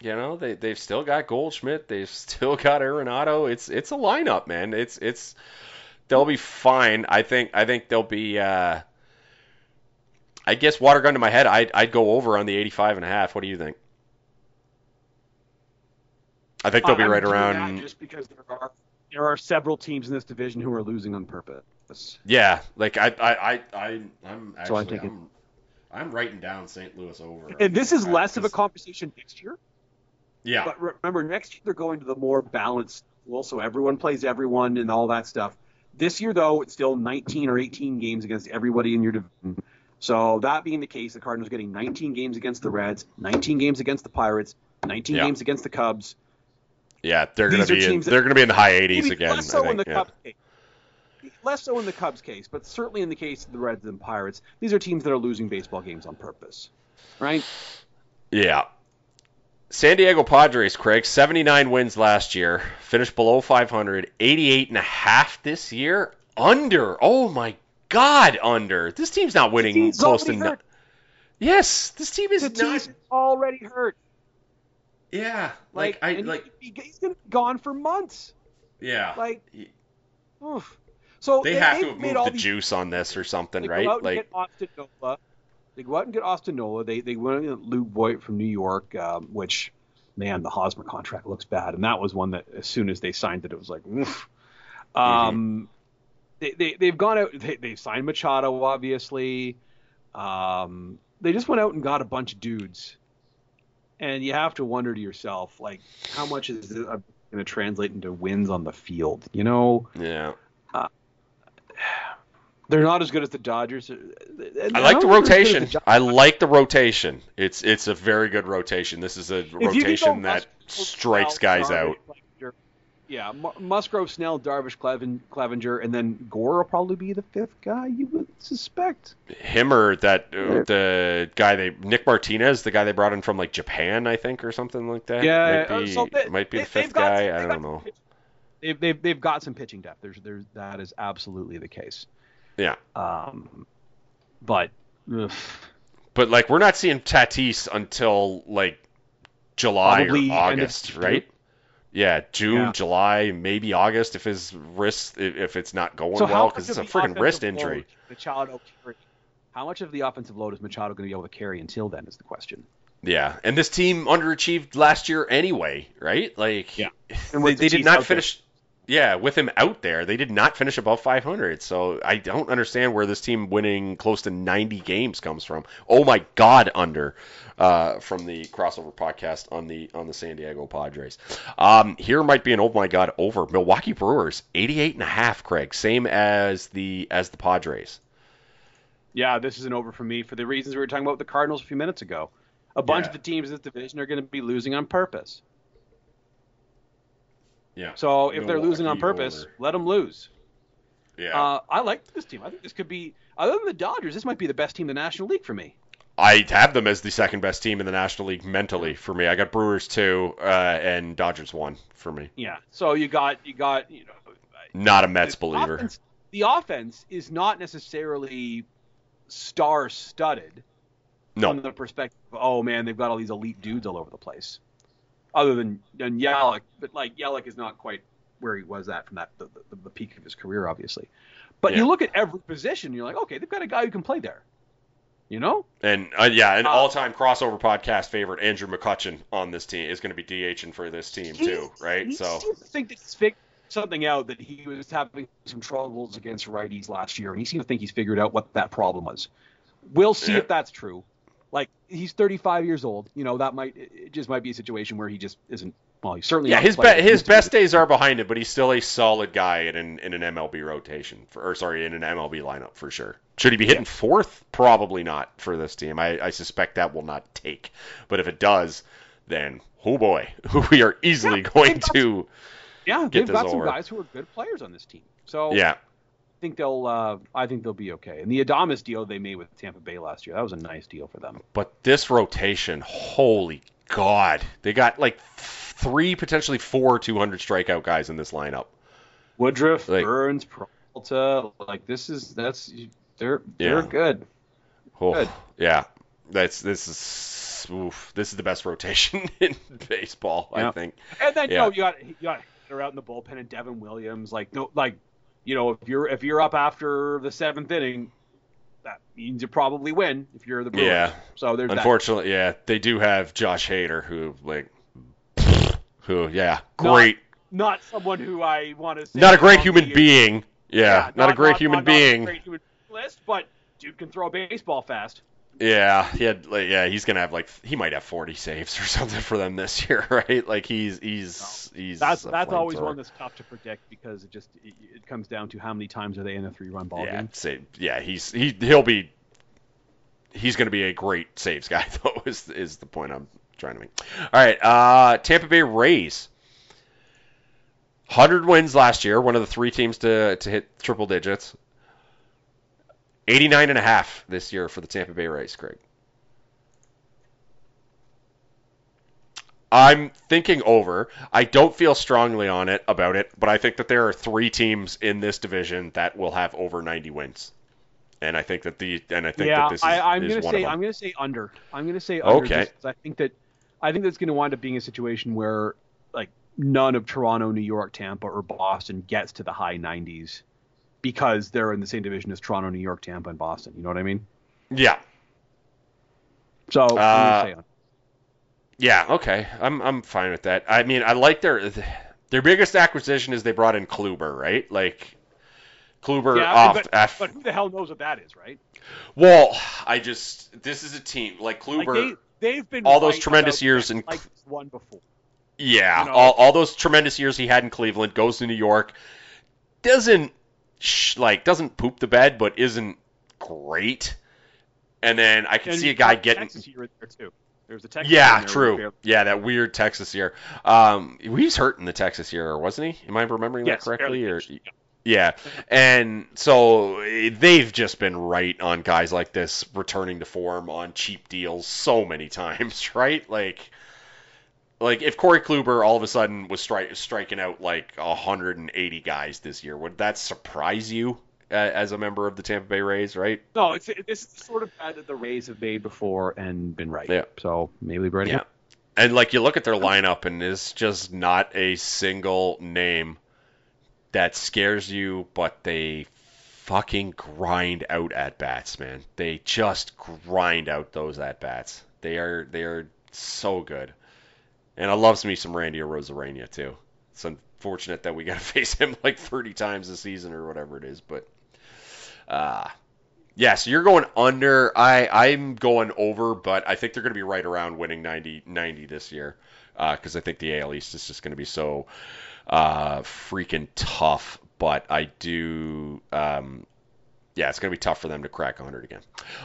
you know they they've still got Goldschmidt. They've still got Arenado. It's it's a lineup, man. It's it's they'll be fine. I think I think they'll be. Uh, I guess water gun to my head. I'd I'd go over on the 85 and a half. What do you think? I think they'll be right around. just because there are there are several teams in this division who are losing on purpose. Yeah, like I, I, I, I I'm actually, So I'm I'm, I'm writing down St. Louis over. And this is I- less of a conversation next year. Yeah, But remember, next year they're going to the more balanced pool, so everyone plays everyone and all that stuff. This year, though, it's still 19 or 18 games against everybody in your division. So that being the case, the Cardinals getting 19 games against the Reds, 19 games against the Pirates, 19 Yeah. games against the Cubs. yeah, they're gonna These are be in, they're gonna be in the high 80s Maybe again. less so I in the yeah. Cubs case. Less so in the Cubs case, but certainly in the case of the Reds and Pirates, these are teams that are losing baseball games on purpose, right? Yeah. San Diego Padres, Craig, 79 wins last year, finished below 500, 88 and a half this year, under. Oh my God, under. This team's not winning team's close to. already No- hurt. yes, this team is The not. already hurt. Yeah, like, I and like. he- he's gonna be gone for months. Yeah, Like, oof. so they have they've to have moved the these juice on this or something, They right? go out and get Austin Nola. They go out and get Austin Nola. They they went and get Luke Voit from New York, um, which, man, the Hosmer contract looks bad, and that was one that as soon as they signed it, it was like, oof. Um, they, they they've gone out. They they signed Machado, obviously. Um, they just went out and got a bunch of dudes, and you have to wonder to yourself, like, how much is it going to translate into wins on the field? You know, yeah. they're not as good as the Dodgers. I like the rotation. I like the rotation. It's it's a very good rotation. This is a If you could go rotation that strikes guys out. Clevinger- Yeah, Mu- Musgrove, Snell, Darvish, Clevinger, and then Gore will probably be the fifth guy. You would suspect. him or that uh, the guy they Nick Martinez, the guy they brought in from like Japan, I think, or something like that. Yeah, might uh, be, so they- might be they- the fifth guy. some- I don't know. They've, they've, they've got some pitching depth. There's there's that is absolutely the case. Yeah, Um, but ugh, but like we're not seeing Tatis until like July Probably or of August, right? Yeah, June, Yeah. July, maybe August if his wrist if it's not going so well because it's a freaking wrist injury. Machado? How much of the offensive load is Machado going to be able to carry until then? Is the question. Yeah, and this team underachieved last year anyway, right? Like, Yeah. they, And with they did not finish. there. Yeah, with him out there, they did not finish above 500. So I don't understand where this team winning close to 90 games comes from. Oh my God, under uh, from the crossover podcast on the on the San Diego Padres. Um, here might be an oh my God over Milwaukee Brewers 88 and a half. Craig, same as the as the Padres. Yeah, this is an over for me for the reasons we were talking about with the Cardinals a few minutes ago. A bunch Yeah. of the teams in this division are going to be losing on purpose. Yeah. So if they're losing on purpose, let them lose. Yeah. Uh, I like this team. I think this could be, other than the Dodgers, this might be the best team in the National League for me. I have them as the second best team in the National League mentally for me. I got Brewers two uh, and Dodgers one for me. Yeah. So you got, you got, you know, Not a Mets believer. Offense, the offense is not necessarily star-studded No. from the perspective of, oh man, they've got all these elite dudes all over the place. Other than, than Yelich, but like Yelich is not quite where he was at from that the, the, the peak of his career, obviously. But Yeah. you look at every position, you're like, okay, they've got a guy who can play there. You know? And uh, yeah, an Uh, all-time crossover podcast favorite, Andrew McCutchen on this team is going to be DHing for this team too, He- right? He So seems to think that he's figured something out that he was having some troubles against righties last year, and he seems to think he's figured out what that problem was. We'll see Yeah. if that's true. Like he's 35 years old, you know that might it just might be a situation where he just isn't. Well, he's certainly yeah, his be- he his used to be. best days are behind him, but he's still a solid guy in an in an MLB rotation, for, or sorry, in an MLB lineup for sure. Should he be hitting fourth? Probably not for this team. I, I suspect that will not take. But if it does, then oh boy, we are easily Yeah, going to Yeah, they've got some guys who are good players on this team. So yeah. Think they'll. Uh, I think they'll be okay. And the Adames deal they made with Tampa Bay last year, that was a nice deal for them. But this rotation, holy God, they got like three, potentially four 200 strikeout guys in this lineup. Woodruff, Like- Burns, Peralta, like this is that's they're they're good. Oh, Good. yeah, that's this is oof, this is the best rotation in baseball, I think. And then you Yeah. know you got you got out in the bullpen and Devin Williams. Like no, like you know if you're if you're up after the seventh inning, that means you probably win if you're the Brewers. Yeah. So there's that. Unfortunately, yeah, they do have Josh Hader, who like who yeah, great. Not, not someone who I want to say. Not a great human being. Yeah, Yeah, not, a great human not being. a great human list, but dude can throw a baseball fast. Yeah, he had like, yeah, he's gonna have like he might have 40 saves or something for them this year, right? Like he's he's he's That's that's always one that's tough to predict because it just it, it comes down to how many times are they in a three-run ball yeah, game. say, yeah, he's he he'll be he's gonna be a great saves guy though is is the point I'm trying to make. All right, uh, Tampa Bay Rays. 100 wins last year, one of the three teams to, to hit triple digits. 89 and a half this year for the Tampa Bay Rays, Craig. I'm thinking over. I don't feel strongly on it about it, but I think that there are three teams in this division that will have over 90 wins, and I think that the and I think yeah, that this is, I, I'm is gonna say. I'm gonna say under. I'm gonna say under. Okay. I think that I think that's gonna wind up being a situation where like none of Toronto, New York, Tampa, or Boston gets to the high 90s because they're in the same division as Toronto, New York, Tampa, and Boston. You know what I mean? Yeah, So Uh, gonna say under. yeah, okay. I'm I'm fine with that. I mean, I like their their biggest acquisition is they brought in Kluber, right? Like Kluber Yeah, off. but, af- but who the hell knows what that is, right? well, I just this is a team like Like Kluber. they they've been all those tremendous years in like one before. Yeah, You know? all, all those tremendous years he had in Cleveland, goes to New York, doesn't sh- like doesn't poop the bed, but isn't great. And then I can And see a guy getting Texas year there too. There's a Texas yeah, true. Yeah, that weird Texas year. Um, he was hurt in the Texas year, wasn't he? Am I remembering Yes, that correctly? Or yeah. yeah, and so they've just been right on guys like this returning to form on cheap deals so many times, right? Like, like if Corey Kluber all of a sudden was stri- striking out like 180 guys this year, would that surprise you uh, as a member of the Tampa Bay Rays? Right? No, it's this is the sort of bet that the Rays have made before and been right. Yeah. So maybe right Yeah. And like you look at their lineup, and it's just not a single name that scares you, but they fucking grind out at bats, man. They just grind out those at bats. They are they are so good. And I loves me some Randy Arozarena too. It's unfortunate that we got to face him like 30 times a season or whatever it is, but uh yeah, so you're going under. I I'm going over, but I think they're going to be right around winning 90 90 this year because I think the AL East is just going to be so uh, freaking tough. But I do, um, yeah, it's going to be tough for them to crack 100 again.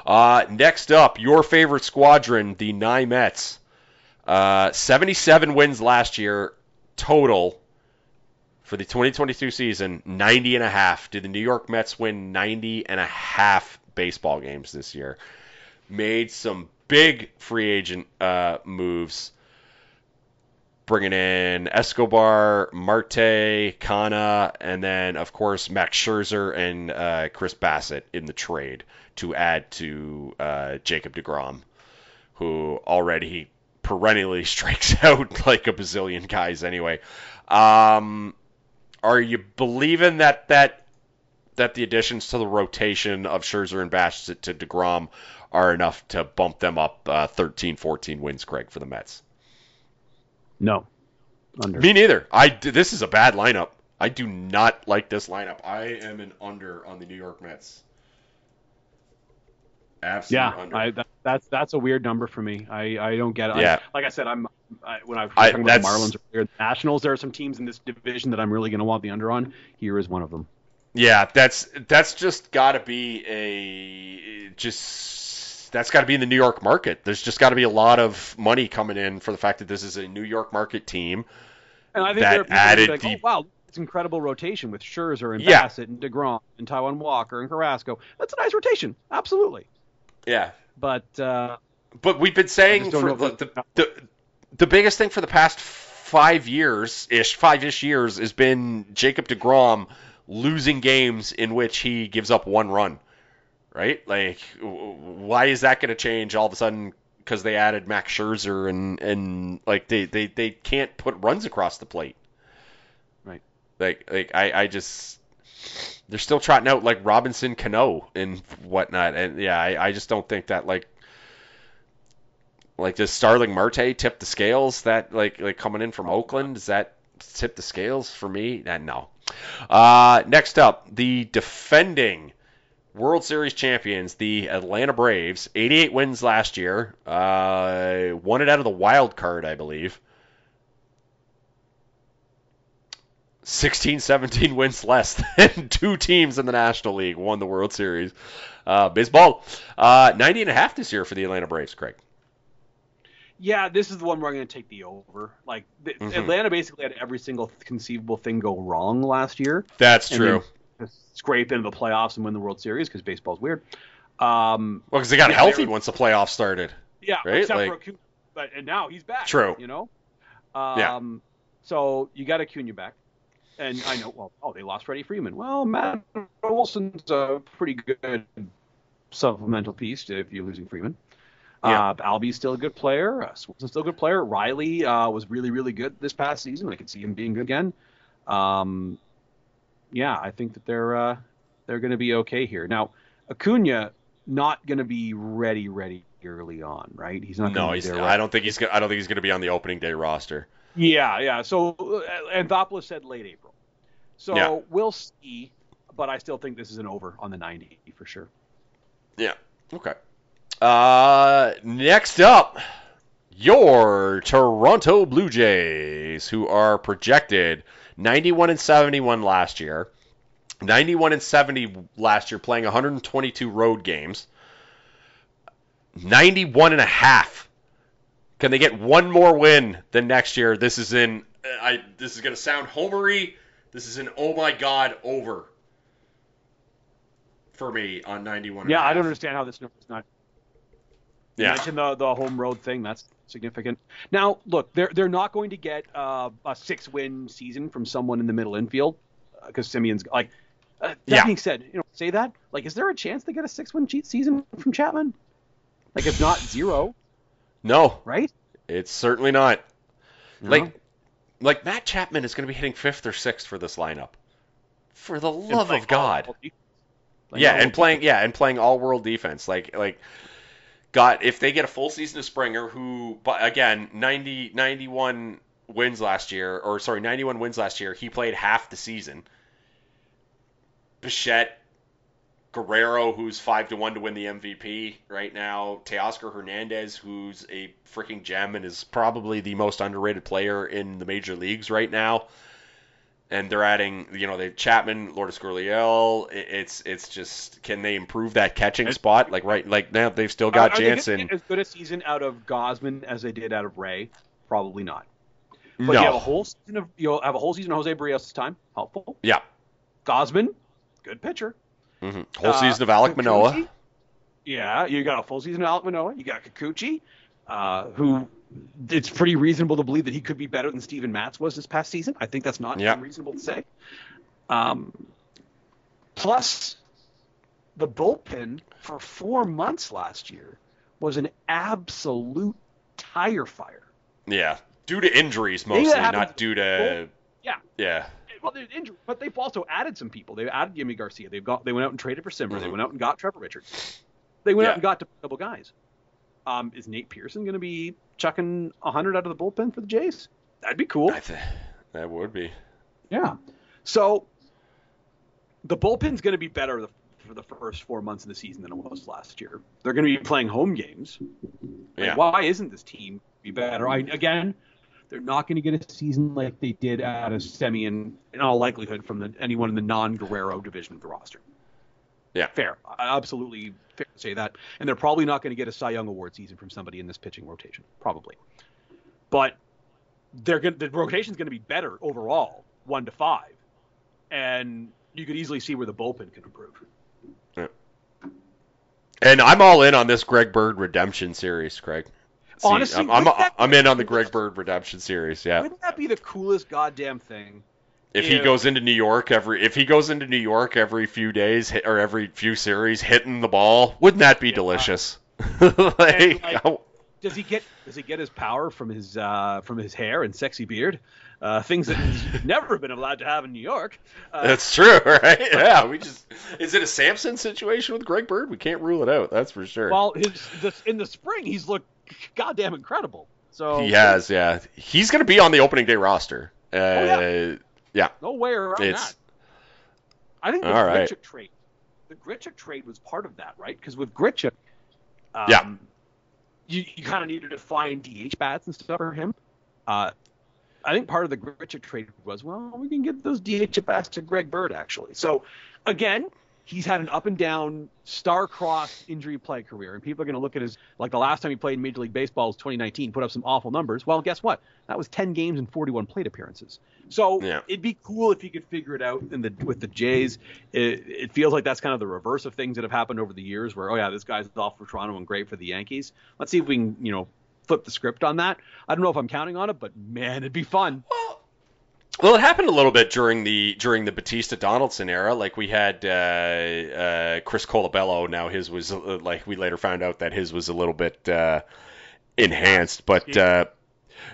Uh, next up, your favorite squadron, the Nye Mets. Uh, 77 wins last year total for the 2022 season, 90 and a half. Did the New York Mets win 90 and a half baseball games this year? Made some big free agent uh, moves, bringing in Escobar, Marte, Canha, and then of course Max Scherzer and uh, Chris Bassitt in the trade to add to uh, Jacob Degrom, who already perennially strikes out like a bazillion guys anyway. Um, are you believing that that that the additions to the rotation of Scherzer and Bassitt to DeGrom are enough to bump them up uh, 13, 14 wins, Craig, for the Mets? No. Under. Me neither. I this is a bad lineup. I do not like this lineup. I am an under on the New York Mets. Absolute yeah. I, that, that's that's a weird number for me. I, I don't get it. I- like I said, I'm I, when I was talking about the Marlins or the Nationals. There are some teams in this division that I'm really going to want the under on. Here is one of them. Yeah, that's that's just got to be a just that's got to be in the New York market. There's just got to be a lot of money coming in for the fact that this is a New York market team. And I think That there are people added that are like, deep- oh wow, it's incredible rotation with Scherzer and Yeah. Bassitt and Degrom and Taijuan Walker and Carrasco. That's a nice rotation, absolutely. Yeah, But uh, but we've been saying for the, the, the the biggest thing for the past five years ish, five ish years, has been Jacob Degrom losing games in which he gives up one run. Right? Like, why is that going to change all of a sudden? Because they added Max Scherzer and and like they, they they can't put runs across the plate. Right. Like like I I just they're still trotting out like Robinson Cano and whatnot, and yeah, I, I just don't think that like Like does Starling Marte tip the scales? That like like coming in from Oakland does that tip the scales for me? Uh, no. Uh, next up, the defending World Series champions, the Atlanta Braves, 88 wins last year. Uh, won it out of the wild card, I believe. 16, 17 wins less than two teams in the National League won the World Series. Uh, baseball, uh, 90 and a half this year for the Atlanta Braves, Craig. Yeah, this is the one where I'm going to take the over. Like the, Mhm. Atlanta basically had every single conceivable thing go wrong last year. That's true. scrape into the playoffs and win the World Series because baseball's weird. Um, Well, because they got Yeah, healthy they were- once the playoffs started. yeah, Right? except Like- for Acuna, but and now he's back. True. You know. Um, Yeah. So you got Acuna back, and I know. Well, oh, they lost Freddie Freeman. Well, Matt Olson's a pretty good supplemental piece if you're losing Freeman. Yeah. Uh, Albies still a good player. Uh, Swanson's still a good player. Riley uh, was really, really good this past season. I could see him being good again. Um, yeah, I think that they're uh, they're going to be okay here. Now, Acuna not going to be ready, ready early on, right? He's not. No, gonna be he's. there I don't think he's. Gonna, I don't think he's going to be on the opening day roster. Yeah, yeah. So uh, Anthopoulos said late April. So Yeah. we'll see, but I still think this is an over on the 90 for sure. Yeah. Okay. Uh, next up, your Toronto Blue Jays, who are projected 91 and 71 last year, 91 and 70 last year, playing 122 road games, 91 and a half. Can they get one more win than next year? This is in. I. This is going to sound homery. This is an oh my god over for me on 91. Yeah, I don't understand how this number's not. You Yeah. mentioned the the home road thing. That's significant. Now, look, they're they're not going to get uh, a six win season from someone in the middle infield because Semien's like. Uh, that Yeah. being said, you know, say that. Like, is there a chance they get a six win cheat season from Chapman? Like, if not zero, No, right? it's certainly not. You Like? Like Matt Chapman is going to be hitting fifth or sixth for this lineup. For the love of God. like, yeah, and playing yeah, and playing all world defense. Like like got if they get a full season of Springer who but again 90 91 wins last year or sorry 91 wins last year, he played half the season. Bichette Guerrero, who's five to one to win the MVP right now. Teoscar Hernandez, who's a freaking gem and is probably the most underrated player in the major leagues right now. And they're adding, you know, they Chapman, Lourdes Gurriel. It's it's just can they improve that catching spot? Like right, like now they've still got Are- are Jansen. as good a season out of Gausman as they did out of Ray? Probably not. But you have a whole season of you'll have a whole season of Jose Berrios time. Helpful. yeah, Gausman, good pitcher. Hmm whole Uh, season of Alek Manoah. Yeah, you got a full season of Alek Manoah. You got Kikuchi, uh, who it's pretty reasonable to believe that he could be better than Steven Matz was this past season. I think that's not Yeah. unreasonable to say. Um, plus, the bullpen for four months last year was an absolute tire fire. Yeah, due to injuries mostly, not due to Yeah. yeah. Well, they're injured, but they've also added some people. They've added Yimi Garcia. They've got they went out and traded for Cimber. They Mhm. went out and got Trevor Richards. They went Yeah. out and got a couple guys. Um, is Nate Pearson going to be chucking hundred out of the bullpen for the Jays? That'd be cool. I th- that would be. Yeah. So the bullpen's going to be better for the first four months of the season than it was last year. They're going to be playing home games. Like, Yeah. why isn't this team be better? I, again, they're not going to get a season like they did out of Semien, in all likelihood, from the, anyone in the non-Guerrero division of the roster. Yeah. Fair. Absolutely fair to say that. And they're probably not going to get a Cy Young Award season from somebody in this pitching rotation. Probably. But they're going the rotation's going to be better overall, one to five. And you could easily see where the bullpen can improve. Yeah. And I'm all in on this Greg Bird redemption series, Craig. See, Honestly, I'm I'm, I'm in on the Greg Bird redemption series. Yeah. Wouldn't that be the coolest goddamn thing? If he goes into New York every if he goes into New York every few days hit, or every few series hitting the ball, wouldn't that be delicious? like, like- Does he get does he get his power from his uh, from his hair and sexy beard? Uh, things that he's never been allowed to have in New York. Uh, That's true, right? Yeah, we just is it a Samson situation with Greg Bird? We can't rule it out. That's for sure. well, his the, in the spring he's looked goddamn incredible. So he has, yeah. He's going to be on the opening day roster. Uh, yeah. yeah. no way around It's- that. I think the All right. Grichuk trade, the Grichuk trade was part of that, right? Because with Grichuk, um, Yeah. you, you kind of needed to find DH bats and stuff for him. Uh, I think part of the Grichuk trade was, well, we can get those DH bats to Greg Bird actually. So again, he's had an up and down, star-crossed injury play career, and people are going to look at his like the last time he played in Major League Baseball was 2019, put up some awful numbers. Well, guess what? That was 10 games and 41 plate appearances. So Yeah. it'd be cool if he could figure it out in the with the Jays. It, it feels like that's kind of the reverse of things that have happened over the years, where oh yeah, this guy's off for Toronto and great for the Yankees. Let's see if we can you know flip the script on that. I don't know if I'm counting on it, but man, it'd be fun. Well, it happened a little bit during the during the Bautista Donaldson era. Like we had uh, uh, Chris Colabello. Now his was uh, like we later found out that his was a little bit uh, enhanced, but uh,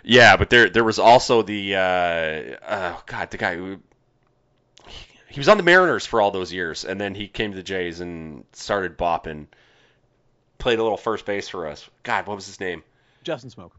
yeah, but there there was also the uh, oh god, the guy who he was on the Mariners for all those years, and then he came to the Jays and started bopping. Played a little first base for us. God, what was his name? Justin Smoak.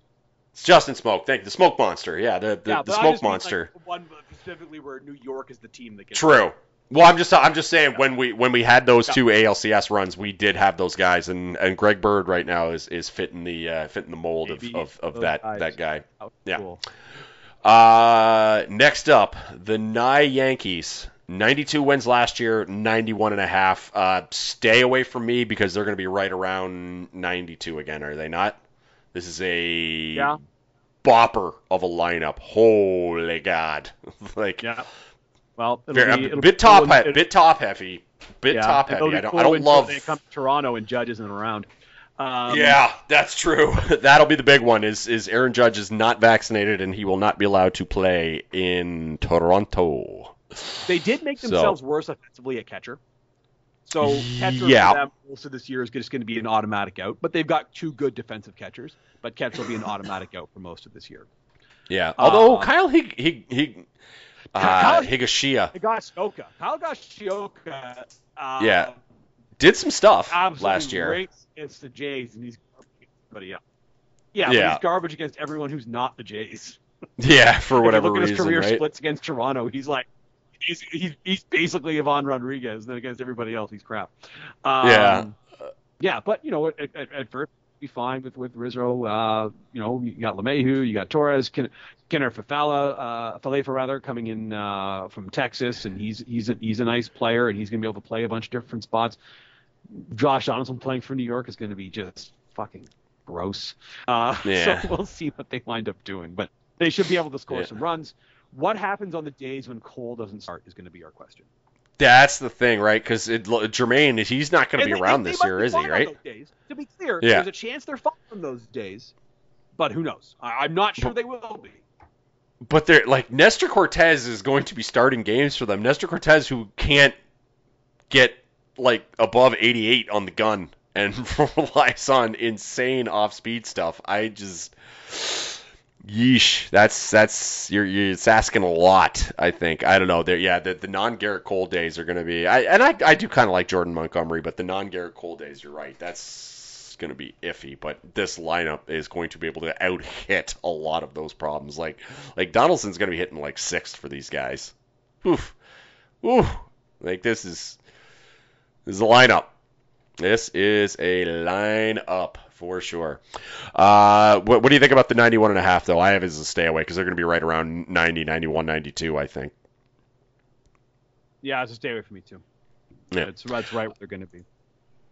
It's Justin Smoak. Thank you. The Smoke Monster. Yeah, the the, yeah, the Smoke mean, like, Monster. one specifically where New York is the team that gets True. Well, I'm just I'm just saying when we when we had those two ALCS runs, we did have those guys, and, and Greg Bird right now is, is fitting the uh, fitting the mold of, of, of that guys. that guy. Oh, Yeah. cool. Uh, next up, the Nye Yankees. 92 wins last year, 91 and a half. Uh, stay away from me because they're going to be right around 92 again, are they not? This is a Yeah. bopper of a lineup. Holy God! like Yeah. Well, it'll very, be, a it'll bit be top cool he- bit top heavy, bit yeah, top heavy. I don't I don't love. they come to Toronto and Judge isn't around. Um, yeah, that's true. That'll be the big one. Is is Aaron Judge is not vaccinated and he will not be allowed to play in Toronto. They did make So- themselves worse offensively at catcher. So catcher Yeah. for them also this year is just going to be an automatic out. But they've got two good defensive catchers. But catcher will be an automatic out for most of this year. Yeah. Although Uh, Kyle Hig Hig Hig uh, Kyle- Higashia Higashioka. Kyle Higashioka. Uh, Yeah. did some stuff last year. great against the Jays, and he's everybody else. Yeah, Yeah. he's garbage against everyone who's not the Jays. Yeah, for If you whatever look at his career right? splits against Toronto, he's like, he's, he's, he's basically Ivan Rodriguez, and then against everybody else, he's crap. Um, Yeah. Yeah, but, you know, at, at, at first, be fine with, with Rizzo. Uh, you know, you got LeMahieu, you got Torres, Ken, Kiner Fafala, uh, Falefa rather, coming in uh, from Texas, and he's he's a, he's a nice player, and he's going to be able to play a bunch of different spots. Josh Donaldson playing for New York is going to be just fucking gross. Uh, Yeah. So we'll see what they wind up doing, but they should be able to score Yeah. some runs. What happens on the days when Cole doesn't start is going to be our question. That's the thing, right? Because Jermaine, he's not going to be around this year, is he? Right? days. To be clear, Yeah. there's a chance they're fine on those days, but who knows? I, I'm not sure But- they will be. But they're like Nestor Cortes is going to be starting games for them. Nestor Cortes, who can't get like above 88 on the gun and relies on insane off-speed stuff. I just, yeesh, that's that's you're, you're it's asking a lot. I think I don't know. There, yeah, the, the non Gerrit Cole days are going to be. I and I I do kind of like Jordan Montgomery, but the non Gerrit Cole days, you're right. That's going to be iffy. But this lineup is going to be able to out hit a lot of those problems. Like like Donaldson's going to be hitting like sixth for these guys. Oof, oof. Like this is this is a lineup. This is a lineup for sure. Uh, what, what do you think about the 91 and a half though? I have as a stay away because they're going to be right around 90, 91, 92, I think. Yeah, it's a stay away from me too. Yeah. That's, that's right what they're going to be.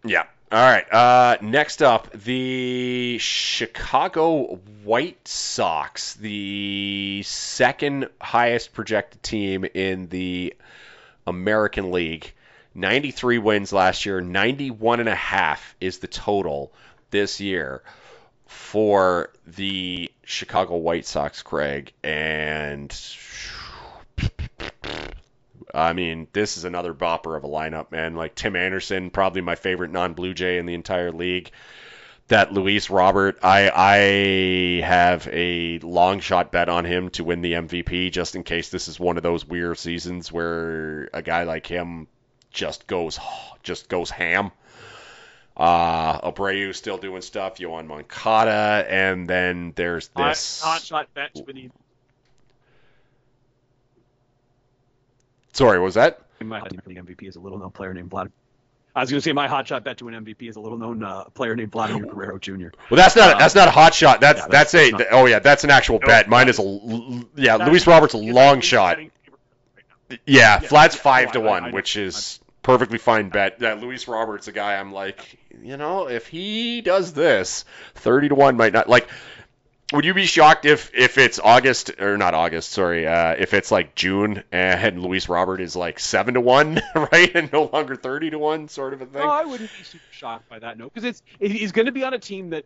Yeah. All right. Uh, next up, the Chicago White Sox, the second highest projected team in the American League. 93 wins last year, 91 and a half is the total this year for the Chicago White Sox, Craig. And I mean, this is another bopper of a lineup, man. Like Tim Anderson, probably my favorite non-Blue Jay in the entire league. that Luis Robert, I I have a long shot bet on him to win the MVP just in case this is one of those weird seasons where a guy like him just goes just goes ham. Uh, Abreu still doing stuff. Yoan Moncada, and then there's this hot shot bet to win the Sorry, was that? My MVP is a little known player named Vladimir. I was going to say my hot shot bet to an MVP is a little known uh, player named Vladimir Guerrero Jr. Well, that's not that's not a hot shot. That's yeah, that's, that's, a not, oh yeah, that's an actual no, bet. Mine is a yeah. Luis Roberts a long shot. Yeah, yeah, Vlad's five to one, I, I, which is perfectly fine bet. That Luis Roberts, a guy I'm like, you know, if he does this, thirty to one might not like would you be shocked if if it's August or not August? Sorry, uh, if it's like June and Luis Robert is like seven to one, right, and no longer thirty to one, sort of a thing. No, I wouldn't be super shocked by that. No, because it's he's going to be on a team that,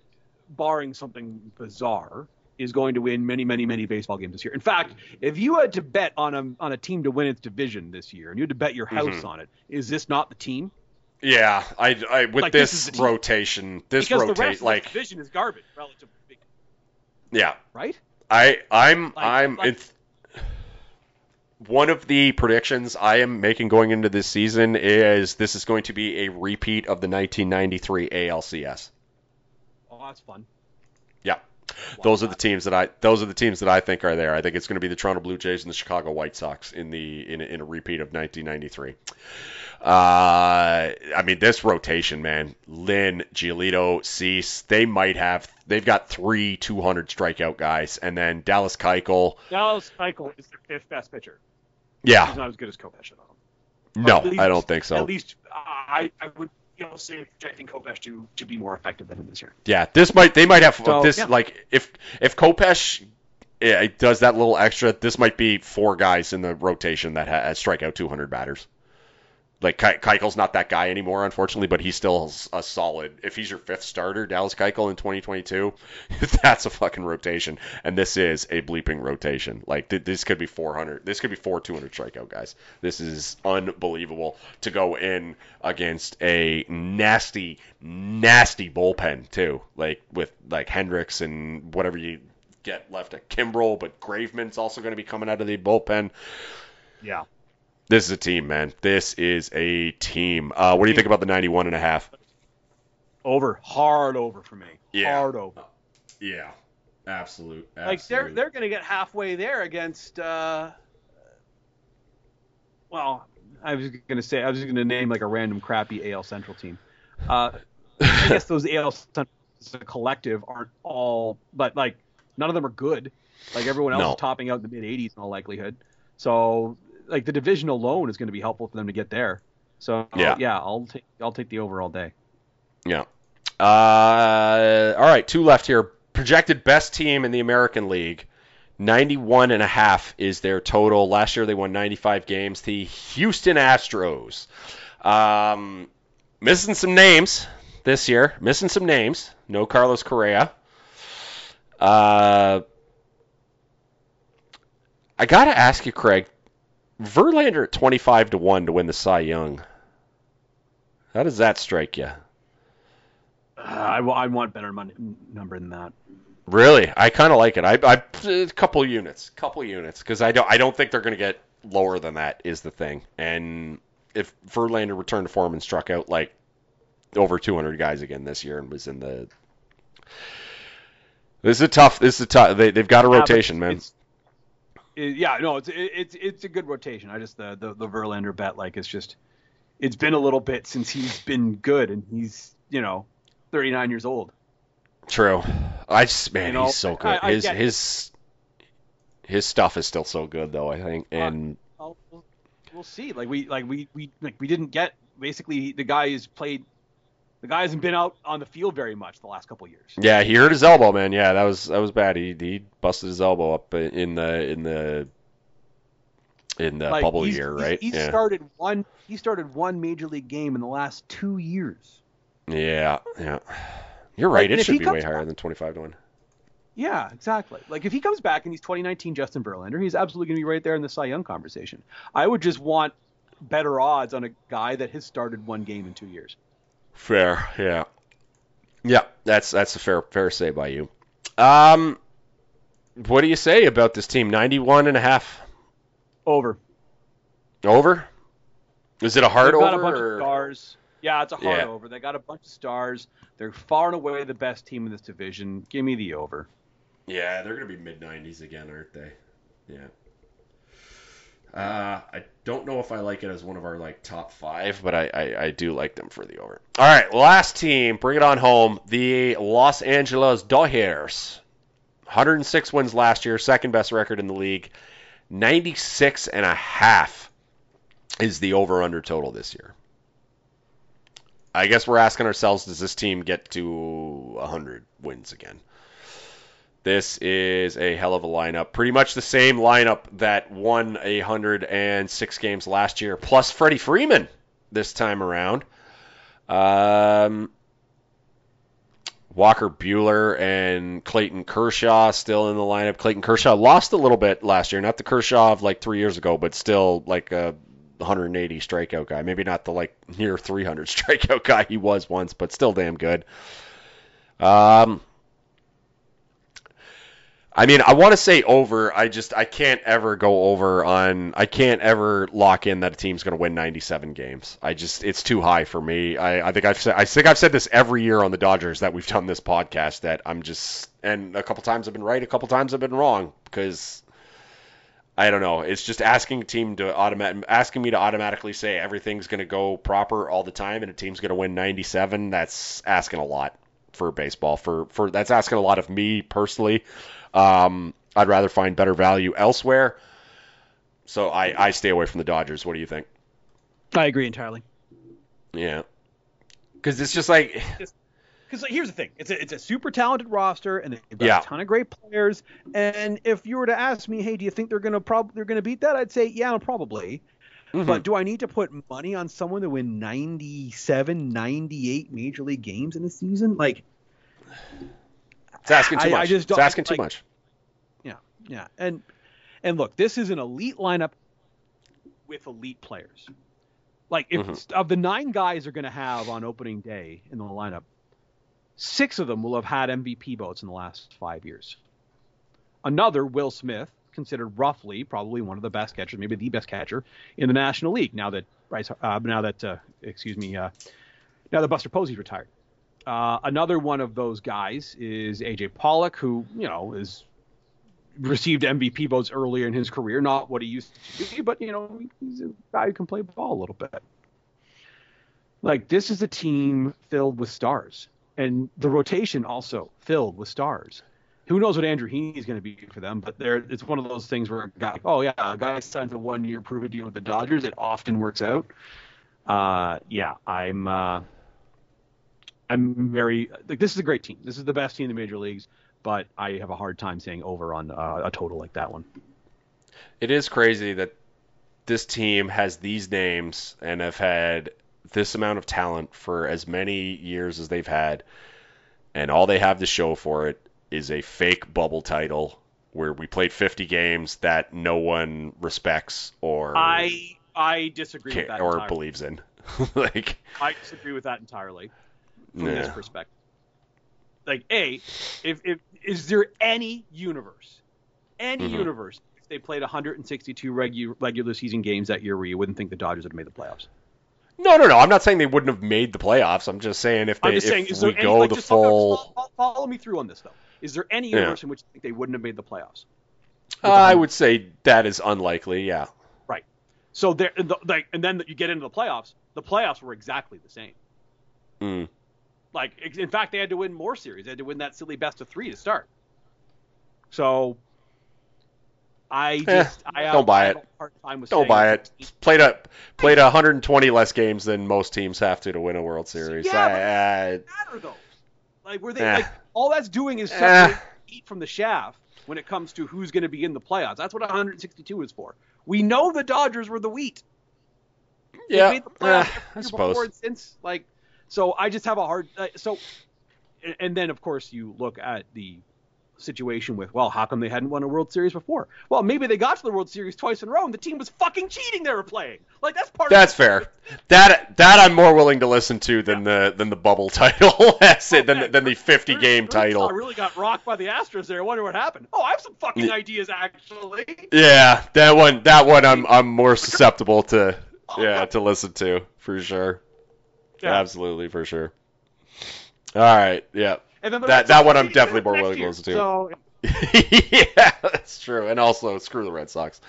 barring something bizarre, is going to win many, many, many baseball games this year. In fact, if you had to bet on a on a team to win its division this year, and you had to bet your house mm-hmm. on it, is this not the team? Yeah, I, I with like, this, this rotation, this rotation, like division is garbage relative yeah. Right? I I'm like, I'm like, it's one of the predictions I am making going into this season is this is going to be a repeat of the 1993 ALCS. Oh, that's fun. Yeah. Those are the teams that I those are the teams that I think are there. I think it's going to be the Toronto Blue Jays and the Chicago White Sox in the in, in a repeat of 1993. Uh, I mean, this rotation, man, Lynn, Giolito, Cease, they might have, they've got three 200 strikeout guys, and then Dallas Keuchel. Dallas Keuchel is their fifth best pitcher. Yeah. He's not as good as Kopech at all. No, I don't think so. At least I, I would you know, say projecting Kopech to, to be more effective than him this year. Yeah, this might they might have so, this yeah. like if if Kopech yeah, does that little extra, this might be four guys in the rotation that ha- strike out 200 batters like Keuchel's not that guy anymore, unfortunately, but he's still a solid. If he's your fifth starter, Dallas Keuchel in 2022, that's a fucking rotation, and this is a bleeping rotation. Like th- this could be 400. This could be four 200 strikeout guys. This is unbelievable to go in against a nasty, nasty bullpen too. Like with like Hendriks and whatever you get left at Kimbrel, but Graveman's also going to be coming out of the bullpen. Yeah. This is a team, man. This is a team. Uh, what do you think about the 91 and a half? Over. Hard over for me. Yeah. Hard over. Yeah. Absolute. absolute. Like they're they're going to get halfway there against uh well, I was going to say I was going to name like a random crappy AL Central team. Uh I guess those AL Central as a collective aren't all but like none of them are good. Like everyone else no. is topping out in the mid 80s in all likelihood. So like the division alone is going to be helpful for them to get there. So yeah, yeah, I'll take I'll take the over all day. Yeah. Uh, all right, two left here. Projected best team in the American League. 91 and a half is their total. Last year they won 95 games. The Houston Astros. Um, missing some names this year. Missing some names. No Carlos Correa. Uh, I got to ask you, Craig, Verlander at 25 to 1 to win the Cy Young. How does that strike you? Uh, I, I want better money number than that. Really, I kind of like it. I, I a couple units, couple units, because I don't I don't think they're going to get lower than that. Is the thing, and if Verlander returned to form and struck out like over 200 guys again this year and was in the this is a tough. This is a tough. They, they've got a rotation, yeah, man. It's, yeah, no, it's it's it's a good rotation. I just the, the the Verlander bet like it's just it's been a little bit since he's been good, and he's you know 39 years old. True. I just man, you know, he's so good. I, I his his his stuff is still so good though. I think, and uh, we'll, we'll see. Like we like we we like we didn't get basically the guy who's played the guy hasn't been out on the field very much the last couple years. Yeah, he hurt his elbow, man. Yeah, that was that was bad. He he busted his elbow up in the in the in the like, bubble year, right? He yeah. started one he started one major league game in the last two years. Yeah, yeah. You're right. Like, it should be way higher back, than twenty five to one. Yeah, exactly. Like if he comes back and he's 2019 Justin Verlander, he's absolutely going to be right there in the Cy Young conversation. I would just want better odds on a guy that has started one game in two years. Fair, yeah. Yeah, that's that's a fair fair say by you. Um, what do you say about this team? 91 and a half Over. over? Is it a hard They've got over? a bunch or- of stars. Yeah, it's a hard Yeah. over. They got a bunch of stars. They're far and away the best team in this division. Give me the over. Yeah, they're going to be mid 90s again, aren't they? Yeah. Uh, I don't know if I like it as one of our like top five, but I, I, I do like them for the over. All right, last team, bring it on home. The Los Angeles Dodgers, 106 wins last year, second best record in the league. 96 and a half is the over under total this year. I guess we're asking ourselves, does this team get to 100 wins again? This is a hell of a lineup. Pretty much the same lineup that won a 106 games last year, plus Freddie Freeman this time around. Um, Walker Buehler and Clayton Kershaw still in the lineup. Clayton Kershaw lost a little bit last year, not the Kershaw of like three years ago, but still like a 180 strikeout guy. Maybe not the like near 300 strikeout guy he was once, but still damn good. Um, I mean, I want to say over. I just I can't ever go over on. I can't ever lock in that a team's going to win 97 games. I just it's too high for me. I, I think I've said I think I've said this every year on the Dodgers that we've done this podcast that I'm just and a couple times I've been right, a couple times I've been wrong because I don't know. It's just asking a team to automatic asking me to automatically say everything's going to go proper all the time and a team's going to win 97. That's asking a lot for baseball. For for that's asking a lot of me personally. Um, I'd rather find better value elsewhere. So I, I stay away from the Dodgers. What do you think? I agree entirely. Yeah. Because it's just like, Because like, here's the thing: it's a, it's a super talented roster, and they've got Yeah. a ton of great players. And if you were to ask me, hey, do you think they're gonna prob they're gonna beat that? I'd say yeah, probably. mhm. But do I need to put money on someone to win 97, 98 major league games in a season? Like, it's asking too I- much. I just don't- asking too like- much. yeah, yeah. And and look, this is an elite lineup with elite players. Like, if Mhm. of the nine guys they're going to have on opening day in the lineup, six of them will have had MVP votes in the last five years. Another, Will Smith, considered roughly probably one of the best catchers, maybe the best catcher in the National League. Now that Bryce, uh, now that uh, excuse me, uh, now that Buster Posey's retired. Uh, another one of those guys is AJ Pollock, who you know is received MVP votes earlier in his career. Not what he used to be, but you know he's a guy who can play ball a little bit. Like this is a team filled with stars, and the rotation also filled with stars. Who knows what Andrew Heaney is going to be for them? But there, it's one of those things where a guy, oh yeah, a guy signs a one-year prove-it deal with the Dodgers. It often works out. Uh, yeah, I'm. Uh, I'm very like this is a great team. This is the best team in the major leagues, but I have a hard time saying over on uh, a total like that one. It is crazy that this team has these names and have had this amount of talent for as many years as they've had, and all they have to show for it is a fake bubble title where we played 50 games that no one respects or I I disagree with ca- that or entirely. believes in. like, I disagree with that entirely from this perspective. Like, a, if, if is there any universe, any Mhm. universe, if they played 162 regu- regular season games that year, where you wouldn't think the Dodgers would have made the playoffs? No, no, no. I'm not saying they wouldn't have made the playoffs. I'm just saying if they if saying, is we any, go like, the follow- full. follow, follow me through on this though. Is there any Yeah. universe in which you think they wouldn't have made the playoffs? Uh, I would say that is unlikely. Yeah. Right. So there, the, like, and then you get into the playoffs. The playoffs were exactly the same. Mm. Like, in fact, they had to win more series. They had to win that silly best of three to start. So, I just, I don't buy it. have a hard time with Don't buy it. Played a played 120 less games than most teams have to to win a World Series. Yeah, I- but- I- matter though. Like, were they Eh. like all that's doing is Eh. heat from the shaft when it comes to who's going to be in the playoffs. That's what 162 is for. We know the Dodgers were the wheat. Yeah, made the eh, I suppose. since. Like, so I just have a hard. So, and- then of course you look at the situation with, well, how come they hadn't won a World Series before? Well, maybe they got to the World Series twice in a row and the team was fucking cheating they were playing. Like that's part That's fair. That that I'm more willing to listen to than the than the bubble title. That's it. Than, the- than the 50 game title I really got rocked by the Astros there. I wonder what happened. Oh, I have some fucking ideas actually. Yeah, that one that one I'm I'm more susceptible to oh yeah to listen to for sure. Yeah. Absolutely for sure. All right. Yeah. And then That- that one I'm definitely more willing to listen to. So yeah, that's true. And also, screw the Red Sox.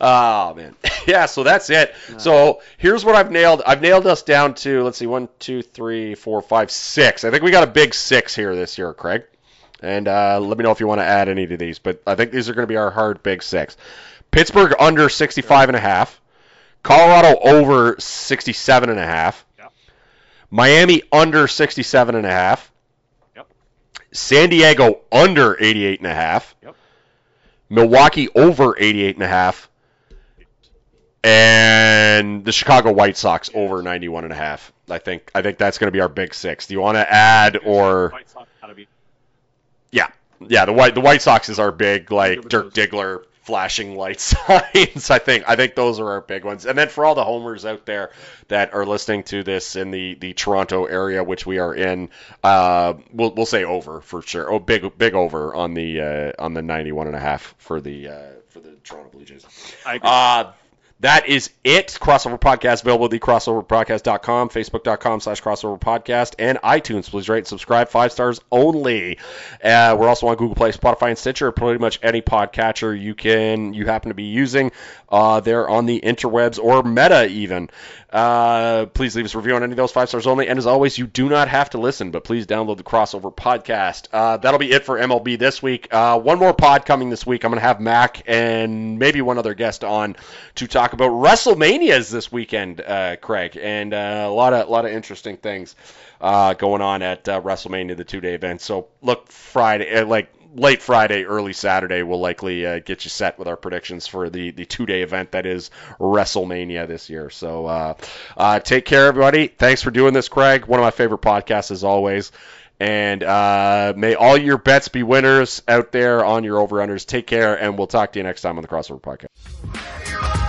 Oh man. Yeah. So that's it. So here's what I've nailed. I've nailed us down to let's see, one, two, three, four, five, six. I think we got a big six here this year, Craig. And uh, let me know if you want to add any to these. But I think these are going to be our hard big six. Pittsburgh under 65 and a half. Colorado over 67 and a half. Miami under 67 and a half. Yep. San Diego under 88 and a half. Yep. Milwaukee over 88 and a half. And the Chicago White Sox over 91 and a half. I think I think that's going to be our big 6. Do you want to add or White Sox gotta be. yeah. Yeah, the White the White Sox is our big like Dirk. Diggler flashing light signs. I think I think those are our big ones. And then for all the homers out there that are listening to this in the, the Toronto area, which we are in, uh, we'll we'll say over for sure. Oh, big big over on the uh, on the 91 and a half for the uh, for the Toronto Blue Jays. I agree. Uh, that is it. Crossover Podcast available at thecrossoverpodcast.com, facebook.com slash crossover podcast, and iTunes. Please rate and subscribe. Five stars only. Uh, we're also on Google Play, Spotify, and Stitcher. Pretty much any podcatcher you can you happen to be using. Uh, they're on the interwebs or Meta even. Uh, please leave us a review on any of those five stars only. And as always, you do not have to listen, but please download the Crossover Podcast. Uh, that'll be it for MLB this week. Uh, one more pod coming this week. I'm going to have Mac and maybe one other guest on to talk about WrestleManias this weekend, uh, Craig, and uh, a lot of lot of interesting things uh, going on at WrestleMania, the two day event. So look Friday, like late Friday, early Saturday, we'll likely uh, get you set with our predictions for the the two day event that is WrestleMania this year. So uh, uh, take care, everybody. Thanks for doing this, Craig. One of my favorite podcasts as always. And uh, may all your bets be winners out there on your over unders. Take care, and we'll talk to you next time on the Crossover Podcast.